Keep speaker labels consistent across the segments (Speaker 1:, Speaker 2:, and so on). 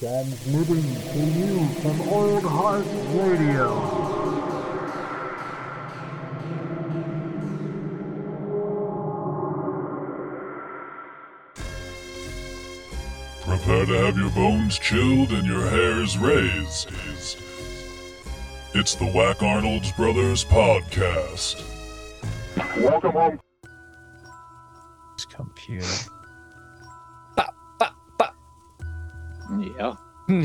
Speaker 1: Transmitting to you from Old Heart Radio.
Speaker 2: Prepare to have your bones chilled and your hairs raised. It's the Whack Arnold's Brothers podcast.
Speaker 1: Welcome home.
Speaker 3: This computer.
Speaker 4: Yeah.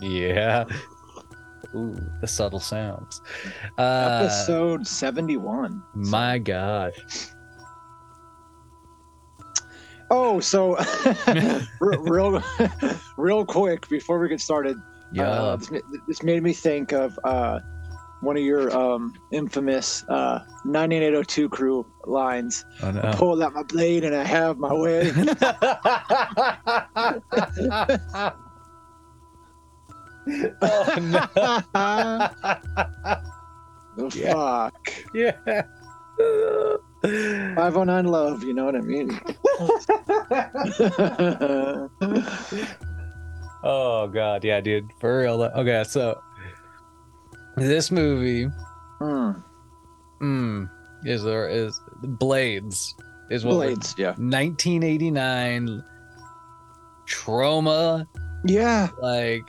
Speaker 3: yeah. Ooh, the subtle sounds. Uh,
Speaker 4: Episode 71.
Speaker 3: my God.
Speaker 4: Oh, so real real quick before we get started,
Speaker 3: Yeah.
Speaker 4: uh, this, this made me think of uh, one of your um, infamous uh, 99802 crew lines.
Speaker 3: oh, no.
Speaker 4: Pull out my blade and I have my way.
Speaker 3: oh, no.
Speaker 4: the
Speaker 3: Yeah.
Speaker 4: fuck.
Speaker 3: Yeah.
Speaker 4: 509 love, you know what I mean?
Speaker 3: oh God, yeah, dude, for real. Okay, so this movie,
Speaker 4: Hmm.
Speaker 3: mm, is there is Blades is what
Speaker 4: Blades, yeah.
Speaker 3: 1989 Troma
Speaker 4: Yeah.
Speaker 3: like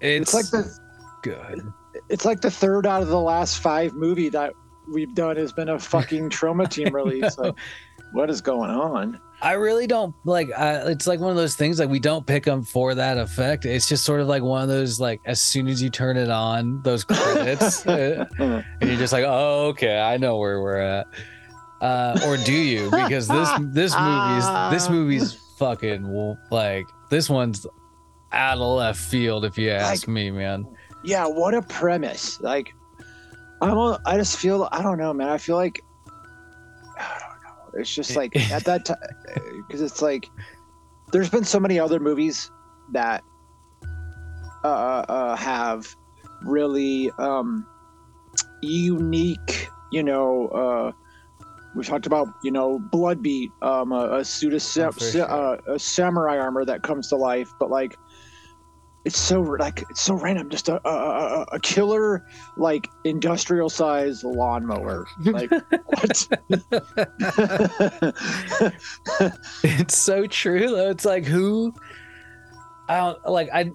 Speaker 3: it's,
Speaker 4: It's like the
Speaker 3: good
Speaker 4: it's like the third out of the last five movie that we've done has been a fucking Troma team release. Like, what is going on?
Speaker 3: i really don't like I, it's like one of those things like we don't pick them for that effect it's just sort of like one of those like as soon as you turn it on those credits uh, and you're just like oh okay i know where we're at uh or do you because this this movie's this movie's fucking like this one's out of left field if you ask
Speaker 4: Like-
Speaker 3: me man
Speaker 4: yeah, what a premise! Like, I'm. I just feel. I don't know, man. I feel like. I don't know. It's just like at that time because it's like there's been so many other movies that uh, uh, have really um, unique, you know. Uh, we talked about, you know, Bloodbeat, um, a, a suit of sa-
Speaker 3: Oh,
Speaker 4: sa- uh, a samurai armor that comes to life, but like, it's so like it's so random. Just a a, a, a killer like industrial size lawnmower. Like what?
Speaker 3: it's so true though it's like who i don't like i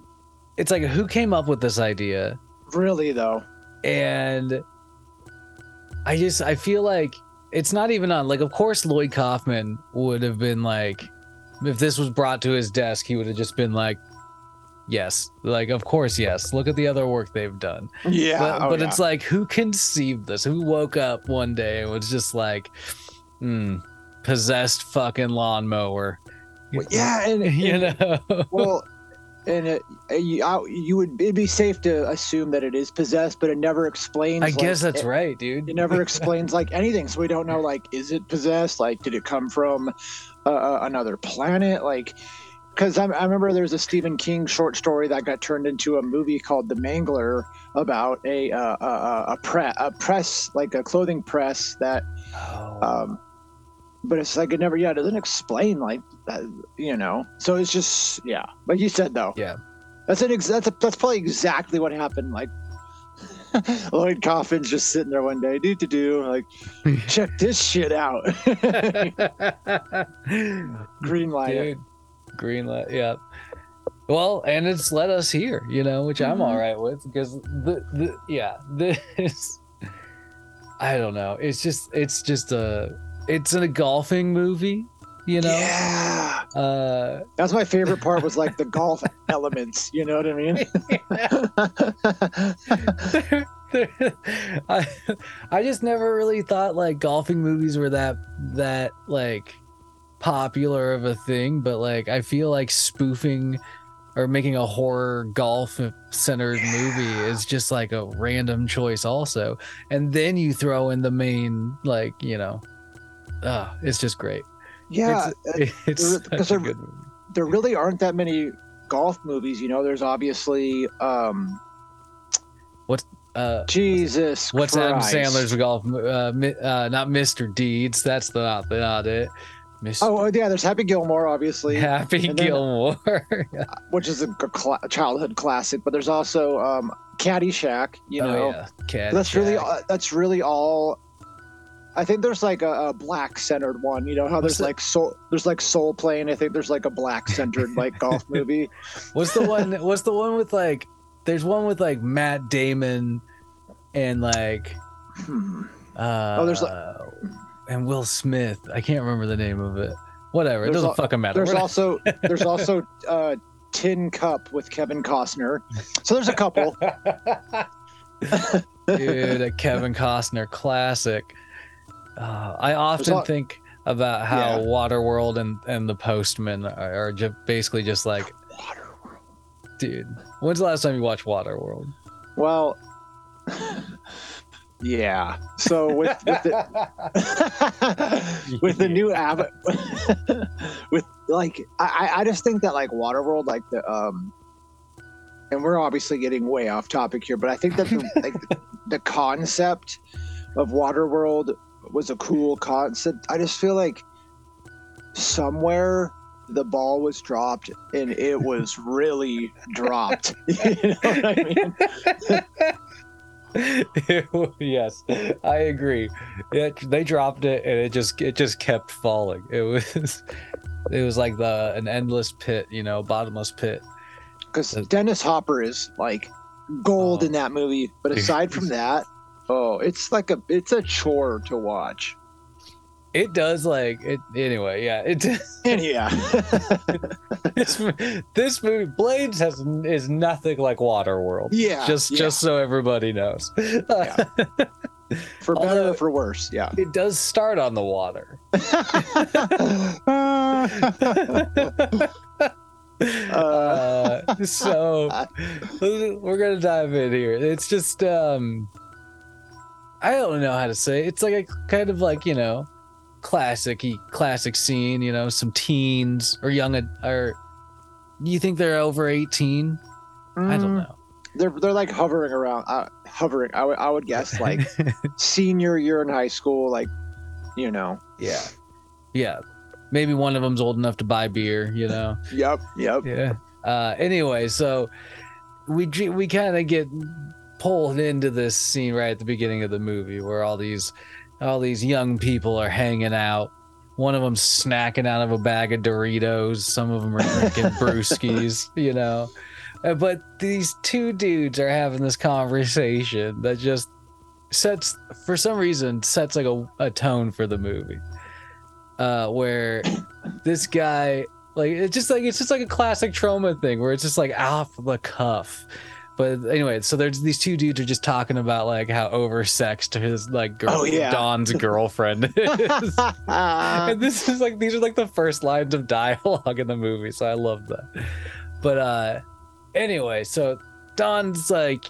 Speaker 3: it's like who came up with this idea
Speaker 4: really though.
Speaker 3: and i just i feel like it's not even on like of course lloyd kaufman would have been like if this was brought to his desk he would have just been like yes like of course yes look at the other work they've done
Speaker 4: Yeah,
Speaker 3: but,
Speaker 4: oh,
Speaker 3: but
Speaker 4: yeah.
Speaker 3: it's like who conceived this who woke up one day and was just like hmm possessed fucking lawnmower
Speaker 4: Well, yeah, and,
Speaker 3: you know
Speaker 4: well, and it, you, I- you would it'd be safe to assume that it is possessed, but it never explains.
Speaker 3: i
Speaker 4: like,
Speaker 3: guess that's
Speaker 4: it,
Speaker 3: right dude
Speaker 4: It never explains like anything, so we don't know like is it possessed? Like, did it come from uh, uh, another planet? Like, because I, I remember there was a Stephen King short story that got turned into a movie called The Mangler about a uh, a, a, a, pre- a press like a clothing press that
Speaker 3: oh.
Speaker 4: um but it's like it never yeah it doesn't explain like that, you know so it's just yeah. Like you said though.
Speaker 3: Yeah.
Speaker 4: that's an ex- that's a, that's probably exactly what happened like Lloyd Kaufman's just sitting there one day do to do like check this shit out. Green light
Speaker 3: dude green light yeah. Well and it's led us here you know which i'm
Speaker 4: Mhm.
Speaker 3: all right with because the, the yeah this i don't know. It's just it's just a it's in a golfing movie you know?
Speaker 4: Yeah.
Speaker 3: Uh
Speaker 4: that's my favorite part was like the golf elements you know what I mean?
Speaker 3: I, I just never really thought like golfing movies were that that like popular of a thing but like i feel like spoofing or making a horror golf centered movie is just like a random choice also and then you throw in the main like you know uh it's just great
Speaker 4: yeah
Speaker 3: it's,
Speaker 4: because there- there really aren't that many golf movies you know there's obviously um what
Speaker 3: uh
Speaker 4: Jesus
Speaker 3: What's
Speaker 4: Christ.
Speaker 3: Adam Sandler's golf? Uh, uh, not Mr. Deeds. That's the not, the, not it. Miss
Speaker 4: Oh, yeah, there's Happy Gilmore, obviously,
Speaker 3: Happy
Speaker 4: and then-
Speaker 3: Gilmore.
Speaker 4: which is a cla childhood classic. But there's also um, Caddyshack. You know,
Speaker 3: oh, yeah. Cat
Speaker 4: that's really uh, that's really all. I think there's like a, a black centered one. You know how
Speaker 3: What's
Speaker 4: there's
Speaker 3: the-
Speaker 4: like soul there's like Soul Plane. I think there's like a black centered like golf movie.
Speaker 3: What's the one? What's the one with like? There's one with like Matt Damon, and like
Speaker 4: Hmm.
Speaker 3: uh,
Speaker 4: Oh, there's,
Speaker 3: and Will Smith. I can't remember the name of it. Whatever. It doesn't
Speaker 4: al-
Speaker 3: fucking matter.
Speaker 4: There's also there's also uh, Tin Cup with Kevin Costner. So there's a couple.
Speaker 3: Dude, a Kevin Costner classic. Uh, I often think about how
Speaker 4: Yeah.
Speaker 3: Waterworld and and the Postman are, are ju- basically just like, Waterworld. dude. When's the last time you watched Waterworld?
Speaker 4: Well, yeah. So with with the with the new app with like I, I- I just think that like Waterworld like the um and we're obviously getting way off topic here, but I think that the like the concept of Waterworld was a cool concept. I just feel like somewhere the ball was dropped and it was really dropped. you know what I mean?
Speaker 3: yes, I agree. It, they dropped it and it just it just kept falling. It was it was like the an endless pit, you know, bottomless pit.
Speaker 4: because Dennis Hopper is like gold
Speaker 3: Oh.
Speaker 4: in that movie. But aside from that, oh, it's like a it's a chore to watch.
Speaker 3: It does like it anyway. Yeah, it.
Speaker 4: And yeah,
Speaker 3: this, this movie Blades has is nothing like Waterworld.
Speaker 4: yeah,
Speaker 3: just
Speaker 4: yeah.
Speaker 3: just so everybody knows.
Speaker 4: for better
Speaker 3: although-
Speaker 4: or for worse. Yeah.
Speaker 3: it does start on the water.
Speaker 4: Uh,
Speaker 3: so we're gonna dive in here. It's just um I don't know how to say. it. It's like a kind of like you know classic classic scene. You know, some teens or young or you think they're over eighteen? I don't
Speaker 4: mm,
Speaker 3: know.
Speaker 4: They're they're like hovering around, uh, hovering. I would I would guess like senior year in high school, like you know.
Speaker 3: yeah, yeah. Maybe one of them's old enough to buy beer. You know.
Speaker 4: Yep. Yep.
Speaker 3: Yeah. Uh, anyway, so we we kind of get pulled into this scene right at the beginning of the movie where all these all these young people are hanging out. One of them's snacking out of a bag of Doritos. Some of them are drinking brewskis. You know. Uh, But these two dudes are having this conversation that just sets, for some reason, sets like a, a tone for the movie. Uh, where this guy like it's just like it's just like a classic Troma thing where it's just like off the cuff but anyway so there's these two dudes are just talking about like how oversexed his like girl,
Speaker 4: Oh, yeah.
Speaker 3: don's girlfriend is and this is like these are like the first lines of dialogue in the movie so i love that but uh anyway so don's like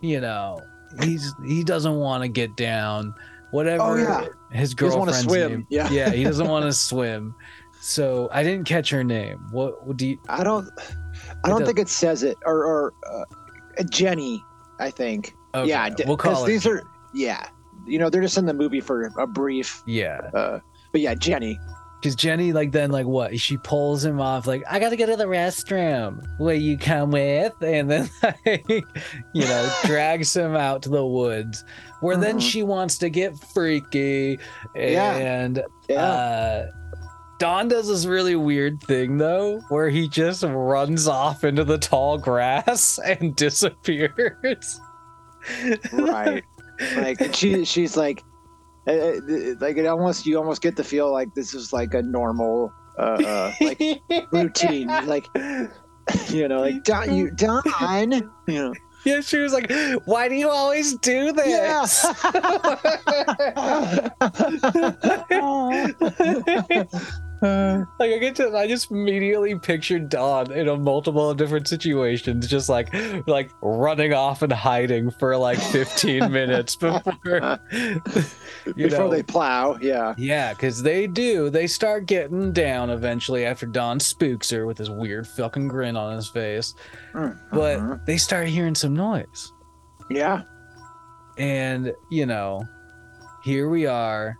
Speaker 3: you know he's he doesn't want to get down whatever
Speaker 4: Oh, yeah.
Speaker 3: his girlfriend's
Speaker 4: swim.
Speaker 3: name
Speaker 4: Yeah.
Speaker 3: yeah he doesn't want to swim so i didn't catch her name what, what do you
Speaker 4: I don't. I don't think it says it, or, or uh, Jenny. I think.
Speaker 3: okay,
Speaker 4: yeah,
Speaker 3: we'll call it
Speaker 4: these are. Yeah, you know, they're just in the movie for a brief.
Speaker 3: yeah
Speaker 4: Uh, but yeah, Jenny.
Speaker 3: because jenny like then like what she pulls him off like i gotta go to the restroom will you come with and then like you know drags him out to the woods where then
Speaker 4: Mhm.
Speaker 3: she wants to get freaky
Speaker 4: Yeah.
Speaker 3: and
Speaker 4: Yeah.
Speaker 3: uh Don does this really weird thing though, where he just runs off into the tall grass and disappears.
Speaker 4: right. Like she, she's like, uh, uh, like it almost you almost get the feel like this is like a normal, uh, uh like routine. Like you know, like Don, you Don, you know.
Speaker 3: Yeah, she was like, "Why do you always do this?" Like I get to, I just immediately pictured Dawn in a multiple of different situations, just like like running off and hiding for like 15 minutes before
Speaker 4: Before
Speaker 3: know.
Speaker 4: they plow, yeah.
Speaker 3: Yeah, because they do. They start getting down eventually after Don spooks her with his weird fucking grin on his face. But
Speaker 4: Mhm.
Speaker 3: they start hearing some noise.
Speaker 4: yeah,
Speaker 3: And, you know, here we are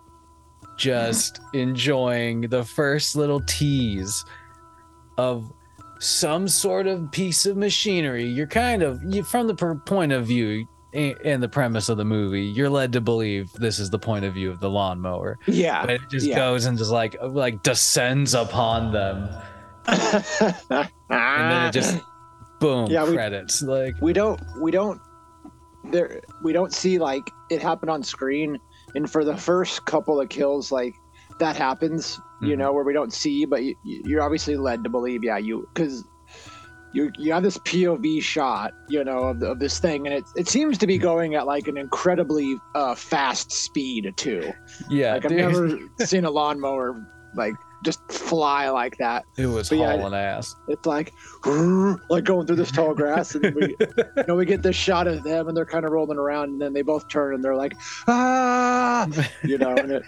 Speaker 3: just enjoying the first little tease of some sort of piece of machinery. You're kind of you from the per- point of view and the premise of the movie, you're led to believe this is the point of view of the lawnmower.
Speaker 4: Yeah.
Speaker 3: But it just
Speaker 4: Yeah.
Speaker 3: goes and just like like descends upon them, and then it just boom
Speaker 4: Yeah, we-
Speaker 3: credits like
Speaker 4: we don't we don't there we don't see like it happen on screen and for the first couple of kills like that happens you
Speaker 3: Mhm.
Speaker 4: know where we don't see but you, you're obviously led to believe yeah you because you you have this pov shot you know of, of this thing and it, it seems to be going at like an incredibly uh, fast speed too.
Speaker 3: Yeah,
Speaker 4: like i've
Speaker 3: dude,
Speaker 4: never seen a lawnmower like just fly like that.
Speaker 3: It was
Speaker 4: but yeah,
Speaker 3: hauling ass.
Speaker 4: it's like like going through this tall grass and we you know we get this shot of them and they're kind of rolling around and then they both turn and they're like ah! You know and it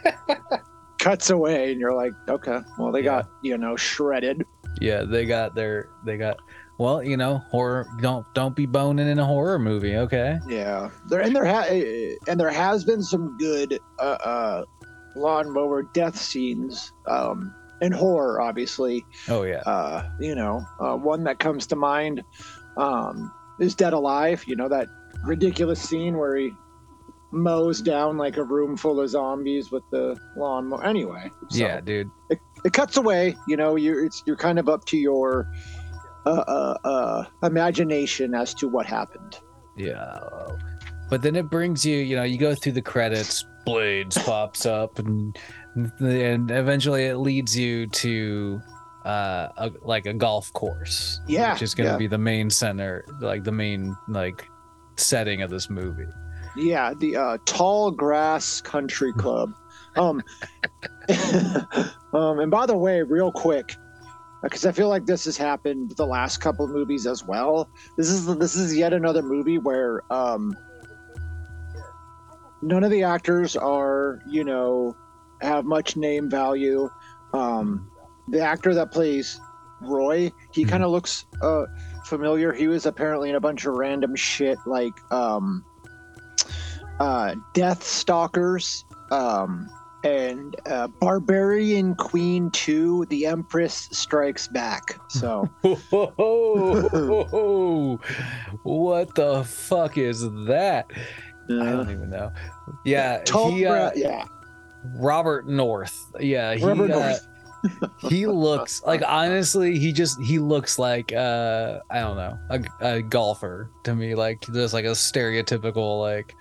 Speaker 4: cuts away and you're like okay well they got you know shredded.
Speaker 3: Yeah, they got their they got well, you know, horror don't don't be boning in a horror movie, okay?
Speaker 4: yeah. There and there ha- and there has been some good uh, uh lawnmower death scenes um in horror obviously
Speaker 3: Oh yeah.
Speaker 4: uh, you know, uh, one that comes to mind um, is Dead Alive. You know that ridiculous scene where he mows down like a room full of zombies with the lawnmower. Anyway, so
Speaker 3: yeah, dude.
Speaker 4: it, it cuts away. You know, you're it's you're kind of up to your uh, uh, uh, imagination as to what happened.
Speaker 3: Yeah. But then it brings you, you know, you go through the credits, Blades pops up and and eventually it leads you to uh a, like a golf course.
Speaker 4: Yeah,
Speaker 3: Which is going to
Speaker 4: yeah.
Speaker 3: be the main center, like the main like setting of this movie.
Speaker 4: Yeah, the uh, Tall Grass Country Club. Um, um, and by the way, real quick, because I feel like this has happened the last couple of movies as well. This is this is yet another movie where um, none of the actors are, you know, have much name value. Um, the actor that plays Roy, he kind of looks uh, familiar. He was apparently in a bunch of random shit like um, uh, Death Stalkers, um, and uh, Barbarian Queen 2, The Empress Strikes Back. So,
Speaker 3: what the fuck is that? I don't even know. Yeah,
Speaker 4: Tall
Speaker 3: he, uh,
Speaker 4: yeah,
Speaker 3: Robert North. Yeah, he,
Speaker 4: Robert
Speaker 3: uh,
Speaker 4: North.
Speaker 3: he looks like honestly, he just he looks like uh I don't know a, a golfer to me. Like just like a stereotypical like.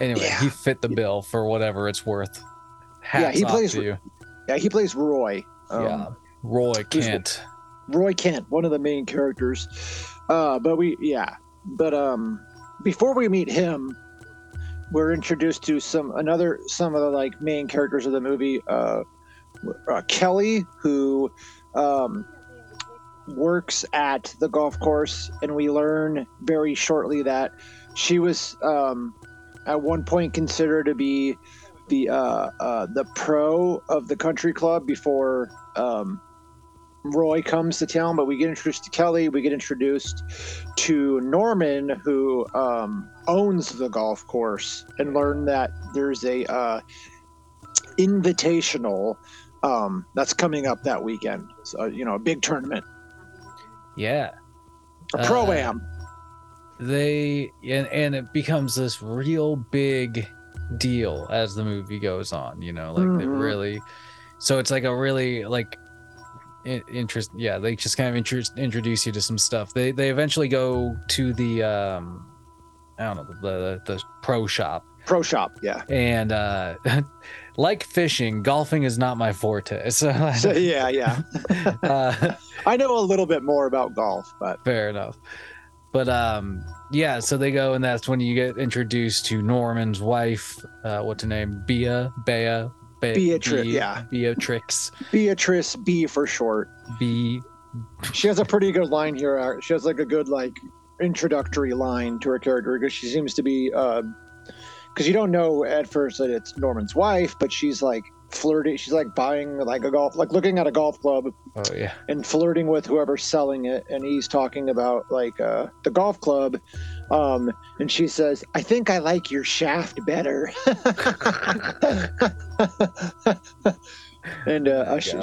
Speaker 3: Anyway,
Speaker 4: Yeah.
Speaker 3: he fit the bill for whatever it's worth. Hats
Speaker 4: he plays-. Yeah, he plays Roy. Um,
Speaker 3: yeah, Roy Kent.
Speaker 4: Roy Kent, one of the main characters. Uh, but we, yeah, but um, before we meet him, we're introduced to some another some of the like main characters of the movie. Uh, uh, Kelly, who um, works at the golf course, and we learn very shortly that she was um, at one point considered to be the uh, uh, the pro of the country club before um, Roy comes to town, but we get introduced to Kelly. We get introduced to Norman, who um, owns the golf course, and learn that there's a uh, invitational um, that's coming up that weekend. So you know, a big tournament,
Speaker 3: Yeah,
Speaker 4: a
Speaker 3: Uh,
Speaker 4: pro am.
Speaker 3: they and and it becomes this real big deal as the movie goes on you know like they
Speaker 4: Mhm.
Speaker 3: really so it's like a really like interest yeah they just kind of interest, introduce you to some stuff they they eventually go to the um i don't know the the, the pro shop
Speaker 4: pro shop. Yeah.
Speaker 3: and uh like fishing golfing is not my forte so,
Speaker 4: So yeah, yeah.
Speaker 3: uh,
Speaker 4: I know a little bit more about golf, but
Speaker 3: fair enough but um yeah so they go and that's when you get introduced to norman's wife uh what's her name bea bea Be-
Speaker 4: Beatrix,
Speaker 3: Be-
Speaker 4: yeah.
Speaker 3: beatrix
Speaker 4: Beatrice B for short.
Speaker 3: b
Speaker 4: She has a pretty good line here. uh, She has like a good like introductory line to her character because she seems to be because you don't know at first that it's Norman's wife, but she's like flirting. She's like buying like a golf, like looking at a golf club
Speaker 3: Oh yeah.
Speaker 4: and flirting with whoever's selling it. And he's talking about like uh, the golf club. Um, and she says, "I think I like your shaft better." and uh, a sh-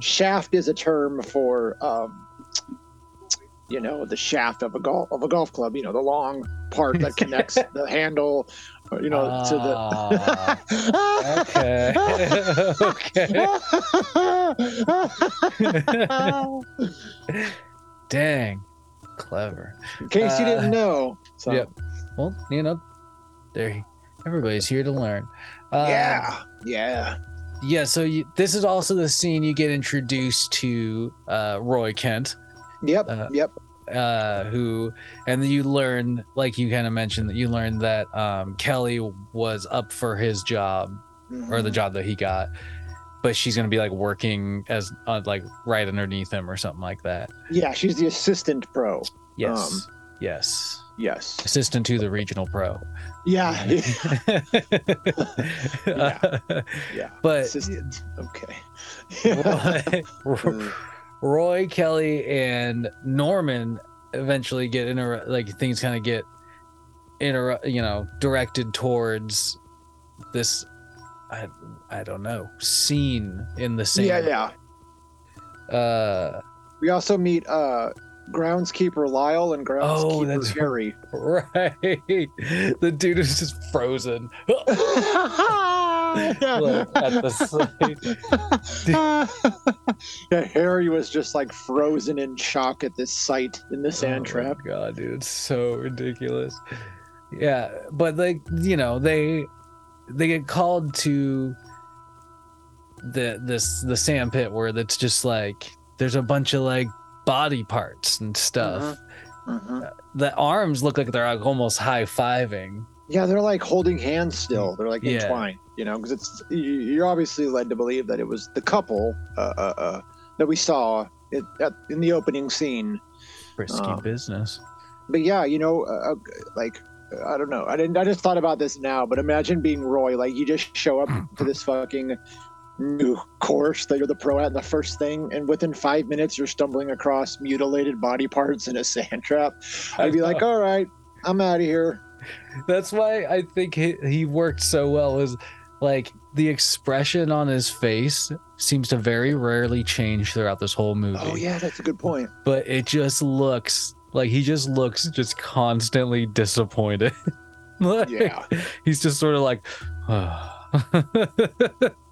Speaker 4: shaft is a term for um, you know the shaft of a golf of a golf club you know the long part that connects the handle uh, you know
Speaker 3: Ah,
Speaker 4: to the
Speaker 3: okay. Okay. Dang. Clever.
Speaker 4: in case you
Speaker 3: Uh,
Speaker 4: didn't know so
Speaker 3: yep. Well, you know, there. Everybody's here to learn. Uh,
Speaker 4: yeah yeah
Speaker 3: Yeah. So you, this is also the scene you get introduced to uh, Roy Kent.
Speaker 4: yep
Speaker 3: uh,
Speaker 4: yep
Speaker 3: uh who and you learn like you kind of mentioned that you learned that um kelly was up for his job or the
Speaker 4: Mhm.
Speaker 3: job that he got but she's gonna be like working as uh, like right underneath him or something like that.
Speaker 4: Yeah she's the assistant pro.
Speaker 3: Yes.
Speaker 4: Um,
Speaker 3: yes.
Speaker 4: yes.
Speaker 3: Assistant to the regional pro.
Speaker 4: Yeah.
Speaker 3: Yeah.
Speaker 4: yeah.
Speaker 3: But
Speaker 4: assistant. Okay.
Speaker 3: Roy, Roy Kelly and Norman eventually get inter like things kind of get inter you know directed towards this I I don't know scene in the same
Speaker 4: yeah yeah.
Speaker 3: Uh
Speaker 4: we also meet uh groundskeeper lyle and oh, groundskeeper
Speaker 3: Oh, that's
Speaker 4: harry
Speaker 3: right the dude is just frozen Look at the sight.
Speaker 4: yeah, Harry was just like frozen in shock at this sight in the sand
Speaker 3: Oh
Speaker 4: trap.
Speaker 3: God, dude, it's so ridiculous. Yeah, but like you know, they they get called to the this the sand pit where that's just like there's a bunch of like body parts and stuff.
Speaker 4: Mhm.
Speaker 3: The arms look like they're like almost high fiving.
Speaker 4: Yeah, they're like holding hands still. They're like
Speaker 3: Yeah.
Speaker 4: entwined, you know, because it's you- you're obviously led to believe that it was the couple uh, uh, uh, that we saw it, at, in the opening scene.
Speaker 3: Risky
Speaker 4: Oh.
Speaker 3: business.
Speaker 4: But yeah, you know, uh, uh, like I don't know. I didn't. I just thought about this now. But imagine being Roy. Like you just show up to this fucking new course that you're the pro at, and the first thing, and within five minutes you're stumbling across mutilated body parts in a sand trap. I'd be like, all right, I'm out of here.
Speaker 3: That's why I think he, he worked so well. Is like the expression on his face seems to very rarely change throughout this whole movie.
Speaker 4: Oh yeah, that's a good point.
Speaker 3: but it just looks like he just looks just constantly disappointed. Like,
Speaker 4: Yeah.
Speaker 3: he's just sort of like,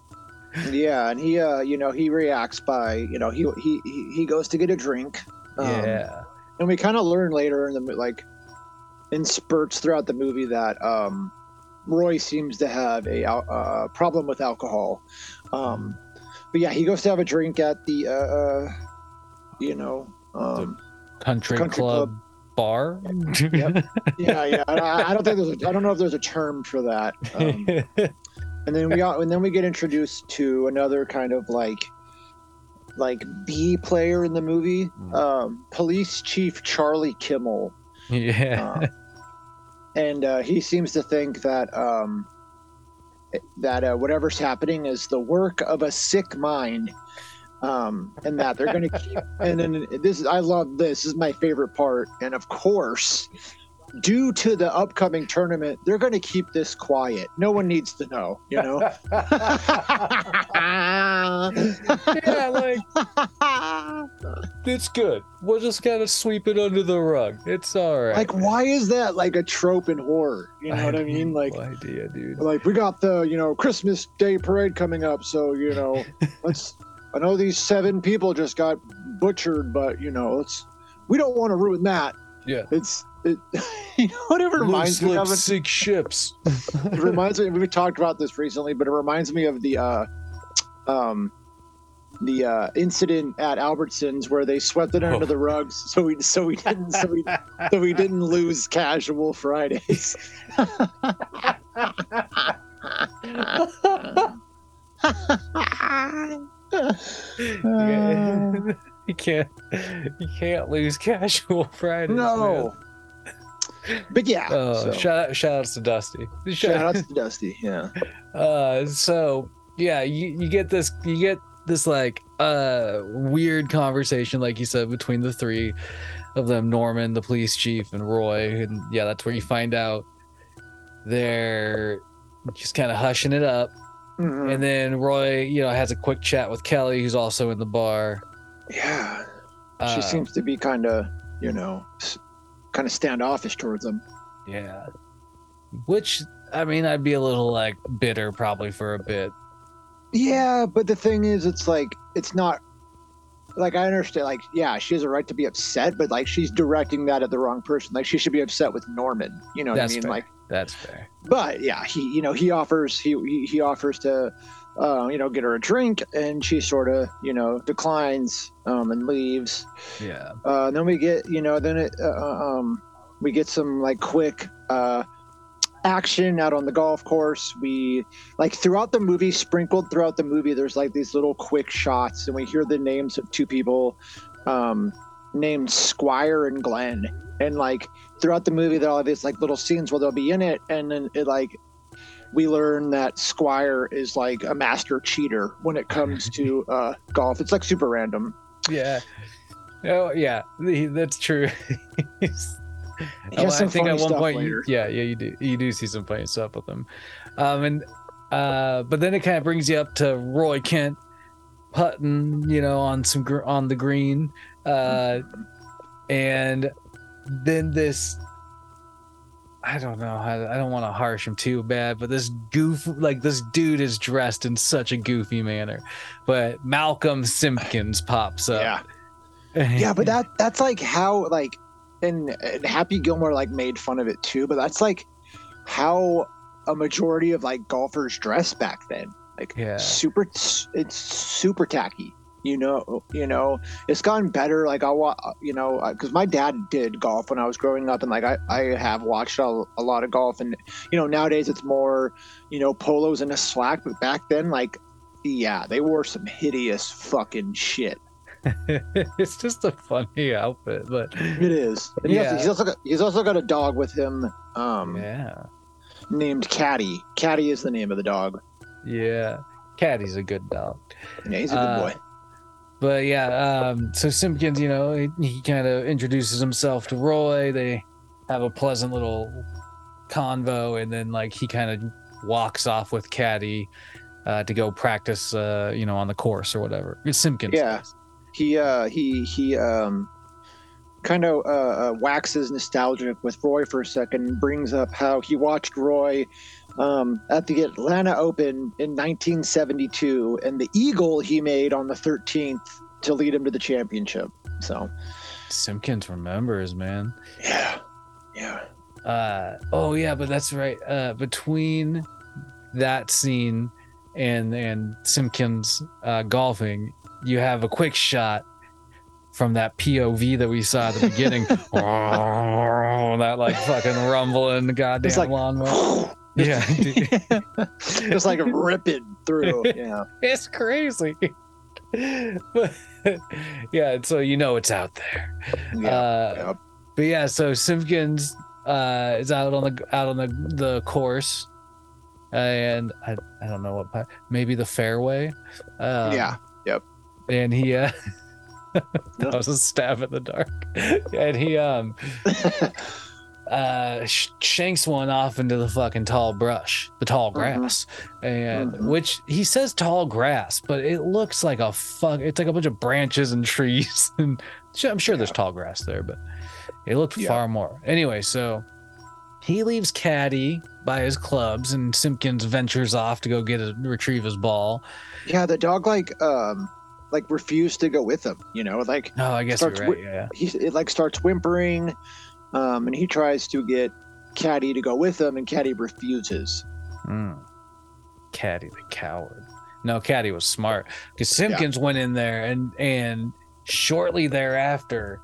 Speaker 4: Yeah, and he, uh, you know, he reacts by, you know, he he he, goes to get a drink. Um,
Speaker 3: yeah,
Speaker 4: and we kind of learn later in the like in spurts throughout the movie that um, Roy seems to have a uh, problem with alcohol. Um, but yeah, he goes to have a drink at the, uh, uh, you know, um,
Speaker 3: country,
Speaker 4: country
Speaker 3: club, bar.
Speaker 4: Yep. yeah, yeah. I, I don't think there's, a, I don't know if there's a term for that. Um, and then we and then we get introduced to another kind of like, like B player in the movie,
Speaker 3: Mm.
Speaker 4: um, Police Chief Charlie Kimmel.
Speaker 3: yeah,
Speaker 4: Uh, and uh, he seems to think that um, that uh, whatever's happening is the work of a sick mind, um, and that they're going to keep. And then this is I love this. This is my favorite part. And of course, due to the upcoming tournament, they're going to keep this quiet. No one needs to know. You know.
Speaker 3: yeah, like it's good. We'll just kind of sweep it under the rug. It's all right.
Speaker 4: like, why is that like a trope in horror? You know what I mean? Like.
Speaker 3: no idea, dude.
Speaker 4: like we got the you know christmas day parade coming up so you know let's i know these seven people just got butchered but you know let's we don't want to ruin that
Speaker 3: Yeah.
Speaker 4: it's it you know what it reminds me of
Speaker 3: six ships.
Speaker 4: it reminds me we talked about this recently but it reminds me of the uh um the uh, incident at Albertsons where they swept it under
Speaker 3: Oh.
Speaker 4: the rugs, so we so we didn't so we so we didn't lose casual Fridays.
Speaker 3: You can't you can't lose casual Fridays.
Speaker 4: No. But yeah.
Speaker 3: Oh,
Speaker 4: so,
Speaker 3: shout out shout outs to Dusty.
Speaker 4: shout out to Dusty. Yeah.
Speaker 3: Uh, so yeah, you, you get this you get this like uh weird conversation, like you said, between the three of them, Norman, the police chief, and Roy. And yeah, that's where you find out they're just kind of hushing it up.
Speaker 4: Mhm.
Speaker 3: And then Roy, you know, has a quick chat with Kelly, who's also in the bar.
Speaker 4: yeah,
Speaker 3: Uh,
Speaker 4: she seems to be kind of, you know, kind of standoffish towards him.
Speaker 3: Yeah. Which I mean, I'd be a little like bitter probably for a bit.
Speaker 4: Yeah, but the thing is, it's like it's not. Like I understand, like yeah, she has a right to be upset, but like she's directing that at the wrong person. Like she should be upset with Norman. You know what
Speaker 3: That's
Speaker 4: I mean?
Speaker 3: fair.
Speaker 4: Like,
Speaker 3: That's fair.
Speaker 4: but yeah, he you know he offers he he, he offers to, uh, you know, get her a drink, and she sort of you know declines um, and leaves.
Speaker 3: Yeah.
Speaker 4: Uh, then we get, you know, then it, uh, um, we get some like quick uh, action out on the golf course. We like throughout the movie, sprinkled throughout the movie, there's like these little quick shots, and we hear the names of two people um, named Squire and Glenn, and like throughout the movie, there are all these like little scenes where they'll be in it, and then it like. We learn that Squire is like a master cheater when it comes to uh, golf. It's like super random.
Speaker 3: Yeah. Oh yeah, that's true.
Speaker 4: Some
Speaker 3: I think at one point, you, yeah, yeah, you do, you do see some funny stuff with him, um, and uh, but then it kind of brings you up to Roy Kent putting, you know, on some gr- on the green, uh, and then this. I don't know. I, I don't want to harsh him too bad, but this goof, like this dude is dressed in such a goofy manner. But Malcolm Simpkins pops up.
Speaker 4: Yeah. yeah but that that's like how like and, and happy gilmore like made fun of it too but that's like how a majority of like golfers dress back then like
Speaker 3: Yeah.
Speaker 4: super it's super tacky you know you know it's gotten better like i wa- you know because my dad did golf when i was growing up and like i, I have watched a, a lot of golf and you know nowadays it's more you know polos and a slack but back then like yeah they wore some hideous fucking shit
Speaker 3: it's just a funny outfit, but
Speaker 4: It is. And he has-
Speaker 3: Yeah.
Speaker 4: he's also got, he's also got a dog with him um,
Speaker 3: yeah,
Speaker 4: named Caddy. Caddy is the name of the dog.
Speaker 3: yeah. Caddy's a good dog,
Speaker 4: Yeah, he's a good
Speaker 3: Uh,
Speaker 4: boy.
Speaker 3: But yeah. Um, so Simpkins, you know, he, he kind of introduces himself to Roy. They have a pleasant little convo, and then like he kind of walks off with Caddy uh, to go practice, uh, you know, on the course or whatever. It's Simpkins.
Speaker 4: Yeah. He uh, he he um, kind of uh, uh, waxes nostalgic with Roy for a second brings up how he watched Roy um, at the Atlanta Open in 1972 and the eagle he made on the 13th to lead him to the championship. So
Speaker 3: Simpkins remembers, man.
Speaker 4: yeah, yeah.
Speaker 3: uh oh yeah but that's right uh between that scene and and simpkins uh golfing you have a quick shot from that pov that we saw at the beginning that like fucking rumbling goddamn
Speaker 4: It's like-
Speaker 3: lawnmower yeah
Speaker 4: just like ripping through. Yeah.
Speaker 3: it's crazy but yeah so you know it's out there
Speaker 4: Yeah.
Speaker 3: uh. But yeah, so Simpkins uh, is out on the out on the the course, and I I don't know what maybe the fairway. Um,
Speaker 4: yeah. Yep.
Speaker 3: And he uh, that was a stab in the dark, and he um uh sh- shanks one off into the fucking tall brush, the tall grass, and
Speaker 4: Mhm.
Speaker 3: which he says tall grass, but it looks like a fuck. It's like a bunch of branches and trees, and I'm sure there's tall grass there, but it looked
Speaker 4: Yeah.
Speaker 3: far more. Anyway, so he leaves Caddy by his clubs, and Simpkins ventures off to go get a retrieve his ball.
Speaker 4: Yeah, the dog like um like refused to go with him, you know, like
Speaker 3: Oh, I guess you're
Speaker 4: Starts
Speaker 3: right. yeah.
Speaker 4: he it like starts whimpering um and he tries to get Caddy to go with him and Caddy refuses.
Speaker 3: Mm. Caddy the coward. No, Caddy was smart because Simpkins went in there and and shortly thereafter,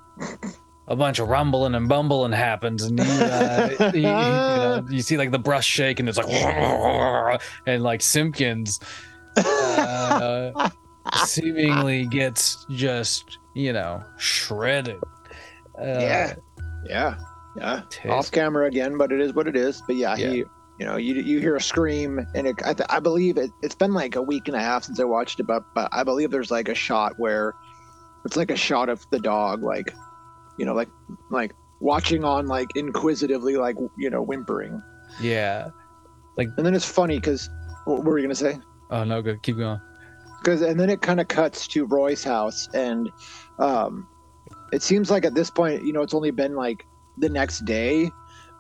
Speaker 3: a bunch of rumbling and bumbling happens, and you, uh, you, you know you see like the brush shake and it's like and like Simpkins uh, seemingly gets just you know shredded. Uh,
Speaker 4: Yeah. Yeah. Yeah. Off camera again, but it is what it is. But yeah, he you know, you you hear a scream, and it, I, th- I believe it, it's been like a week and a half since I watched it, but but I believe there's like a shot where it's like a shot of the dog, like you know, like like watching on like inquisitively, like you know, whimpering,
Speaker 3: Yeah. Like.
Speaker 4: And then it's funny because what were you gonna say?
Speaker 3: Oh no, good. Keep going.
Speaker 4: because and then it kind of cuts to Roy's house, and um, it seems like at this point, you know, it's only been like the next day,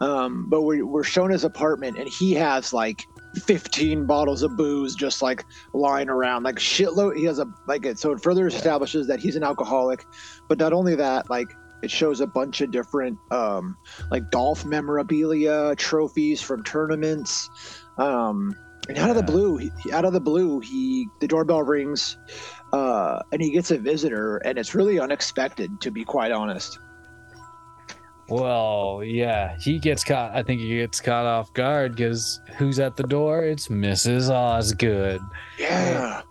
Speaker 4: um, but we're we're shown his apartment, and he has like 15 bottles of booze just like lying around, like shitload. He has a like it, so it further establishes that he's an alcoholic, but not only that, like. It shows a bunch of different, um, like golf memorabilia, trophies from tournaments, um, and out of the blue, he- out of the blue, he the doorbell rings, uh, and he gets a visitor, and it's really unexpected, to be quite honest.
Speaker 3: Well, yeah, he gets caught. I think he gets caught off guard because who's at the door? It's Mrs. Osgood.
Speaker 4: Yeah,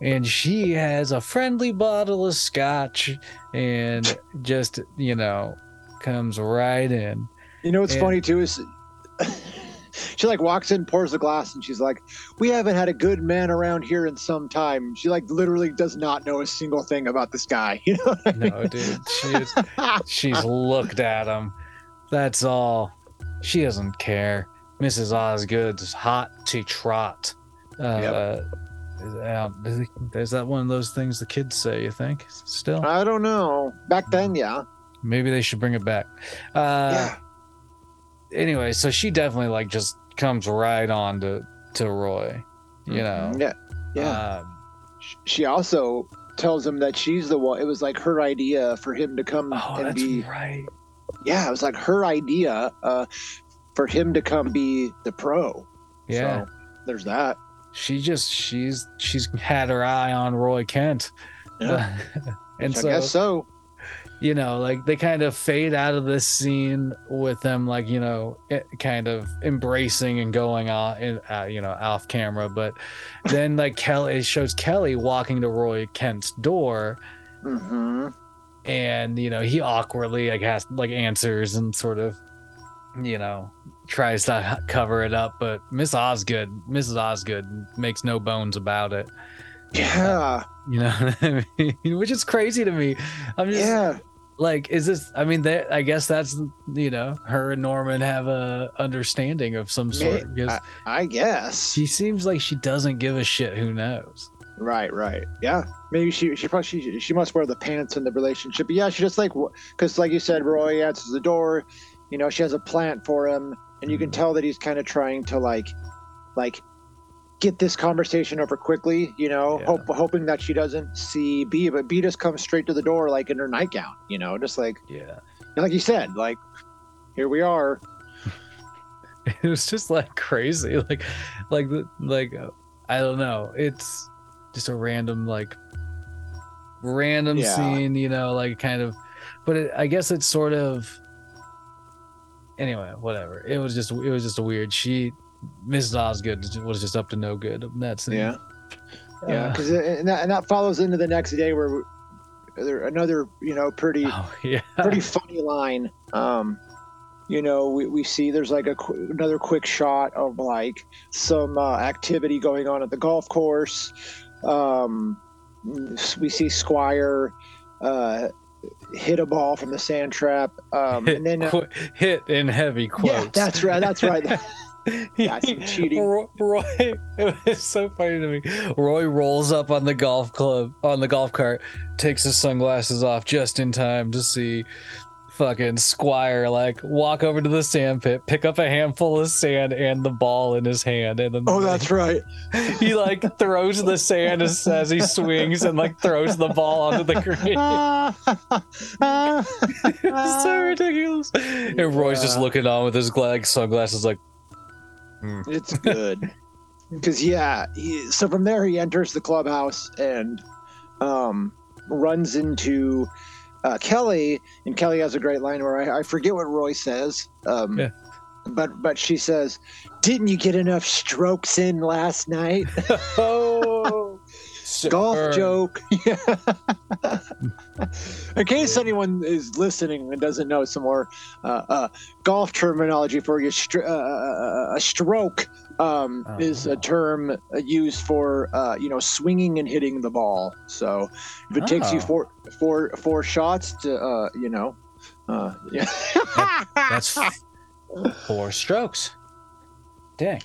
Speaker 3: and she has a friendly bottle of scotch and just you know comes right in
Speaker 4: you know what's
Speaker 3: And-
Speaker 4: funny too is she like walks in, pours the glass, and she's like, "We haven't had a good man around here in some time." She like literally does not know a single thing about this guy. You know? I mean?
Speaker 3: no dude she's she's looked at him that's all she doesn't care mrs osgood's hot to trot uh is, um, is that one of those things the kids say you think still
Speaker 4: I don't know. Back then, yeah,
Speaker 3: maybe they should bring it back uh
Speaker 4: yeah,
Speaker 3: anyway, so she definitely like just comes right on to to Roy, you know.
Speaker 4: yeah, yeah.
Speaker 3: Um,
Speaker 4: she also tells him that she's the one. It was like her idea for him to come
Speaker 3: oh,
Speaker 4: and
Speaker 3: that's
Speaker 4: be.
Speaker 3: right.
Speaker 4: Yeah, it was like her idea uh, for him to come be the pro.
Speaker 3: Yeah,
Speaker 4: So, there's that.
Speaker 3: she just she's she's had her eye on Roy Kent.
Speaker 4: Yeah.
Speaker 3: and
Speaker 4: I
Speaker 3: so,
Speaker 4: guess so.
Speaker 3: You know, like they kind of fade out of this scene with them, like you know, eh, kind of embracing and going on, in, uh, you know, off camera. But then, like Kelly, it shows Kelly walking to Roy Kent's door,
Speaker 4: hmm
Speaker 3: and you know he awkwardly like has like answers and sort of you know tries to cover it up. But miss osgood mrs osgood makes no bones about it.
Speaker 4: Yeah,
Speaker 3: you know what i mean? Which is crazy to me. I'm just
Speaker 4: yeah,
Speaker 3: like is this i mean i guess that's you know her and norman have a understanding of some sort because
Speaker 4: I guess.
Speaker 3: she seems like she doesn't give a shit who knows
Speaker 4: Right, right. Yeah, maybe she she probably she, she must wear the pants in the relationship. But yeah, she just like because like you said, Roy answers the door. You know, she has a plant for him, and you can
Speaker 3: Mhm.
Speaker 4: tell that he's kind of trying to like, like, get this conversation over quickly. You know,
Speaker 3: Yeah.
Speaker 4: hope, hoping that she doesn't see B, but B just comes straight to the door like in her nightgown. You know, just like
Speaker 3: yeah
Speaker 4: like you said, like here we are.
Speaker 3: it was just like crazy like like like i don't know it's just a random like random
Speaker 4: Yeah.
Speaker 3: scene you know like kind of but it, i guess it's sort of anyway whatever it was just it was just a weird she mrs osgood was just up to no good in that scene
Speaker 4: Yeah, yeah.
Speaker 3: Uh,
Speaker 4: Because and that, and that follows into the next day where we- there another you know pretty.
Speaker 3: oh yeah
Speaker 4: pretty funny line. Um, you know, we, we see there's like a qu- another quick shot of like some uh, activity going on at the golf course. Um, we see Squire uh, hit a ball from the sand trap, um,
Speaker 3: hit,
Speaker 4: and then uh,
Speaker 3: qu- hit in heavy quotes
Speaker 4: yeah, that's right, that's right. Yeah, some cheating.
Speaker 3: Roy, Roy, it was so funny to me. Roy rolls up on the golf club on the golf cart, takes his sunglasses off just in time to see fucking Squire like walk over to the sand pit, pick up a handful of sand and the ball in his hand, and then
Speaker 4: oh, that's right.
Speaker 3: he like throws the sand as, as he swings and like throws the ball onto the green. it's so ridiculous. And Roy's just looking on with his like sunglasses, like.
Speaker 4: It's good. Because yeah, he, so from there he enters the clubhouse and um, runs into uh, Kelly, and Kelly has a great line where I, I forget what Roy says. Um,
Speaker 3: Yeah.
Speaker 4: But but she says, "Didn't you get enough strokes in last night?"
Speaker 3: Oh,
Speaker 4: golf joke. In case anyone is listening and doesn't know some more uh, uh, golf terminology for you, str- uh, a stroke um,
Speaker 3: Oh.
Speaker 4: is a term uh, used for uh, you know swinging and hitting the ball. So if it takes you
Speaker 3: Oh.
Speaker 4: four four four shots to uh, you know, uh, yeah.
Speaker 3: That's four strokes. Dang.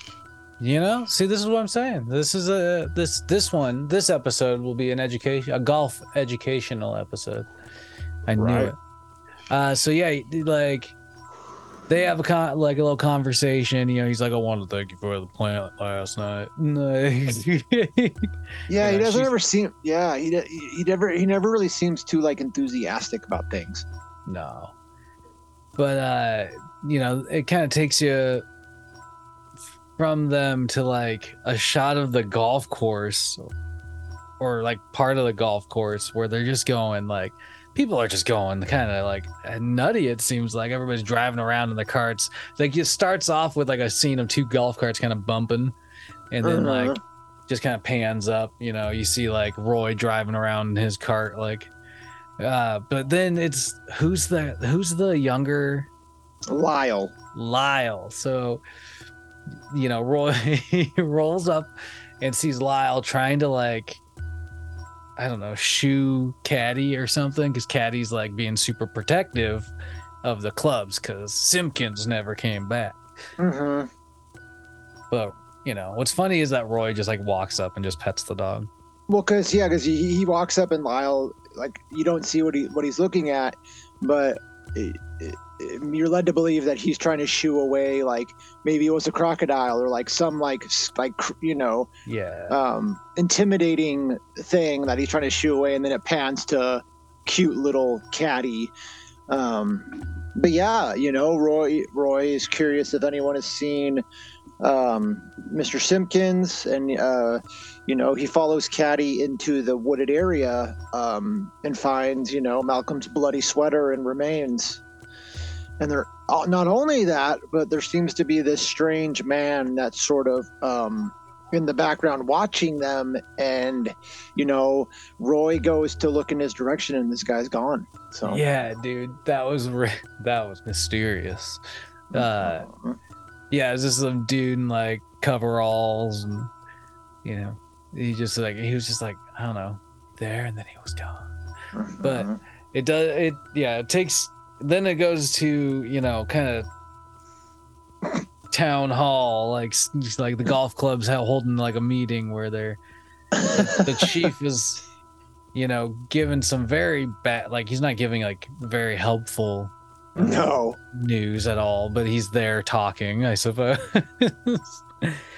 Speaker 3: You know, see, this is what I'm saying. This is a this this one this episode will be an education a golf educational episode. I knew it. Uh, so yeah, like they have a con- like a little conversation. You know, he's like, "I want to thank you for the plant last night."
Speaker 4: Yeah,
Speaker 3: Yeah,
Speaker 4: he doesn't ever seem. Yeah, he de- he never he never really seems too like enthusiastic about things.
Speaker 3: No. But uh, you know, it kind of takes you from them to like a shot of the golf course or like part of the golf course where they're just going like people are just going kind of like nutty it seems like everybody's driving around in the carts like it starts off with like a scene of two golf carts kind of bumping and then
Speaker 4: Uh-huh.
Speaker 3: like just kind of pans up you know you see like roy driving around in his cart like uh but then it's who's the who's the younger
Speaker 4: Lyle.
Speaker 3: lyle so you know roy rolls up and sees lyle trying to like i don't know shoe caddy or something because caddy's like being super protective of the clubs because simpkins never came back
Speaker 4: Mm-hmm.
Speaker 3: but you know what's funny is that roy just like walks up and just pets the dog
Speaker 4: Well, cause yeah, cause he, he walks up and Lyle like you don't see what he what he's looking at, but it, it, you're led to believe that he's trying to shoo away like maybe it was a crocodile or like some like like you know
Speaker 3: yeah
Speaker 4: um, intimidating thing that he's trying to shoo away, and then it pans to cute little caddy. Um, but yeah, you know, Roy Roy is curious if anyone has seen um, Mr. Simpkins, and uh, you know, he follows Caddy into the wooded area um, and finds you know Malcolm's bloody sweater and remains. And there, uh, not only that, but there seems to be this strange man that's sort of um, in the background watching them. And you know roy goes to look in his direction and this guy's gone. So.
Speaker 3: Yeah dude that was re- that was mysterious. Uh yeah it's just some dude in like coveralls and you know he just like he was just like i don't know there and then he was gone. But- it does it yeah it takes then it goes to you know kind of town hall like like the golf clubs holding like a meeting where they're the chief is you know giving some very bad like he's not giving like very helpful
Speaker 4: no.
Speaker 3: news at all but he's there talking i suppose.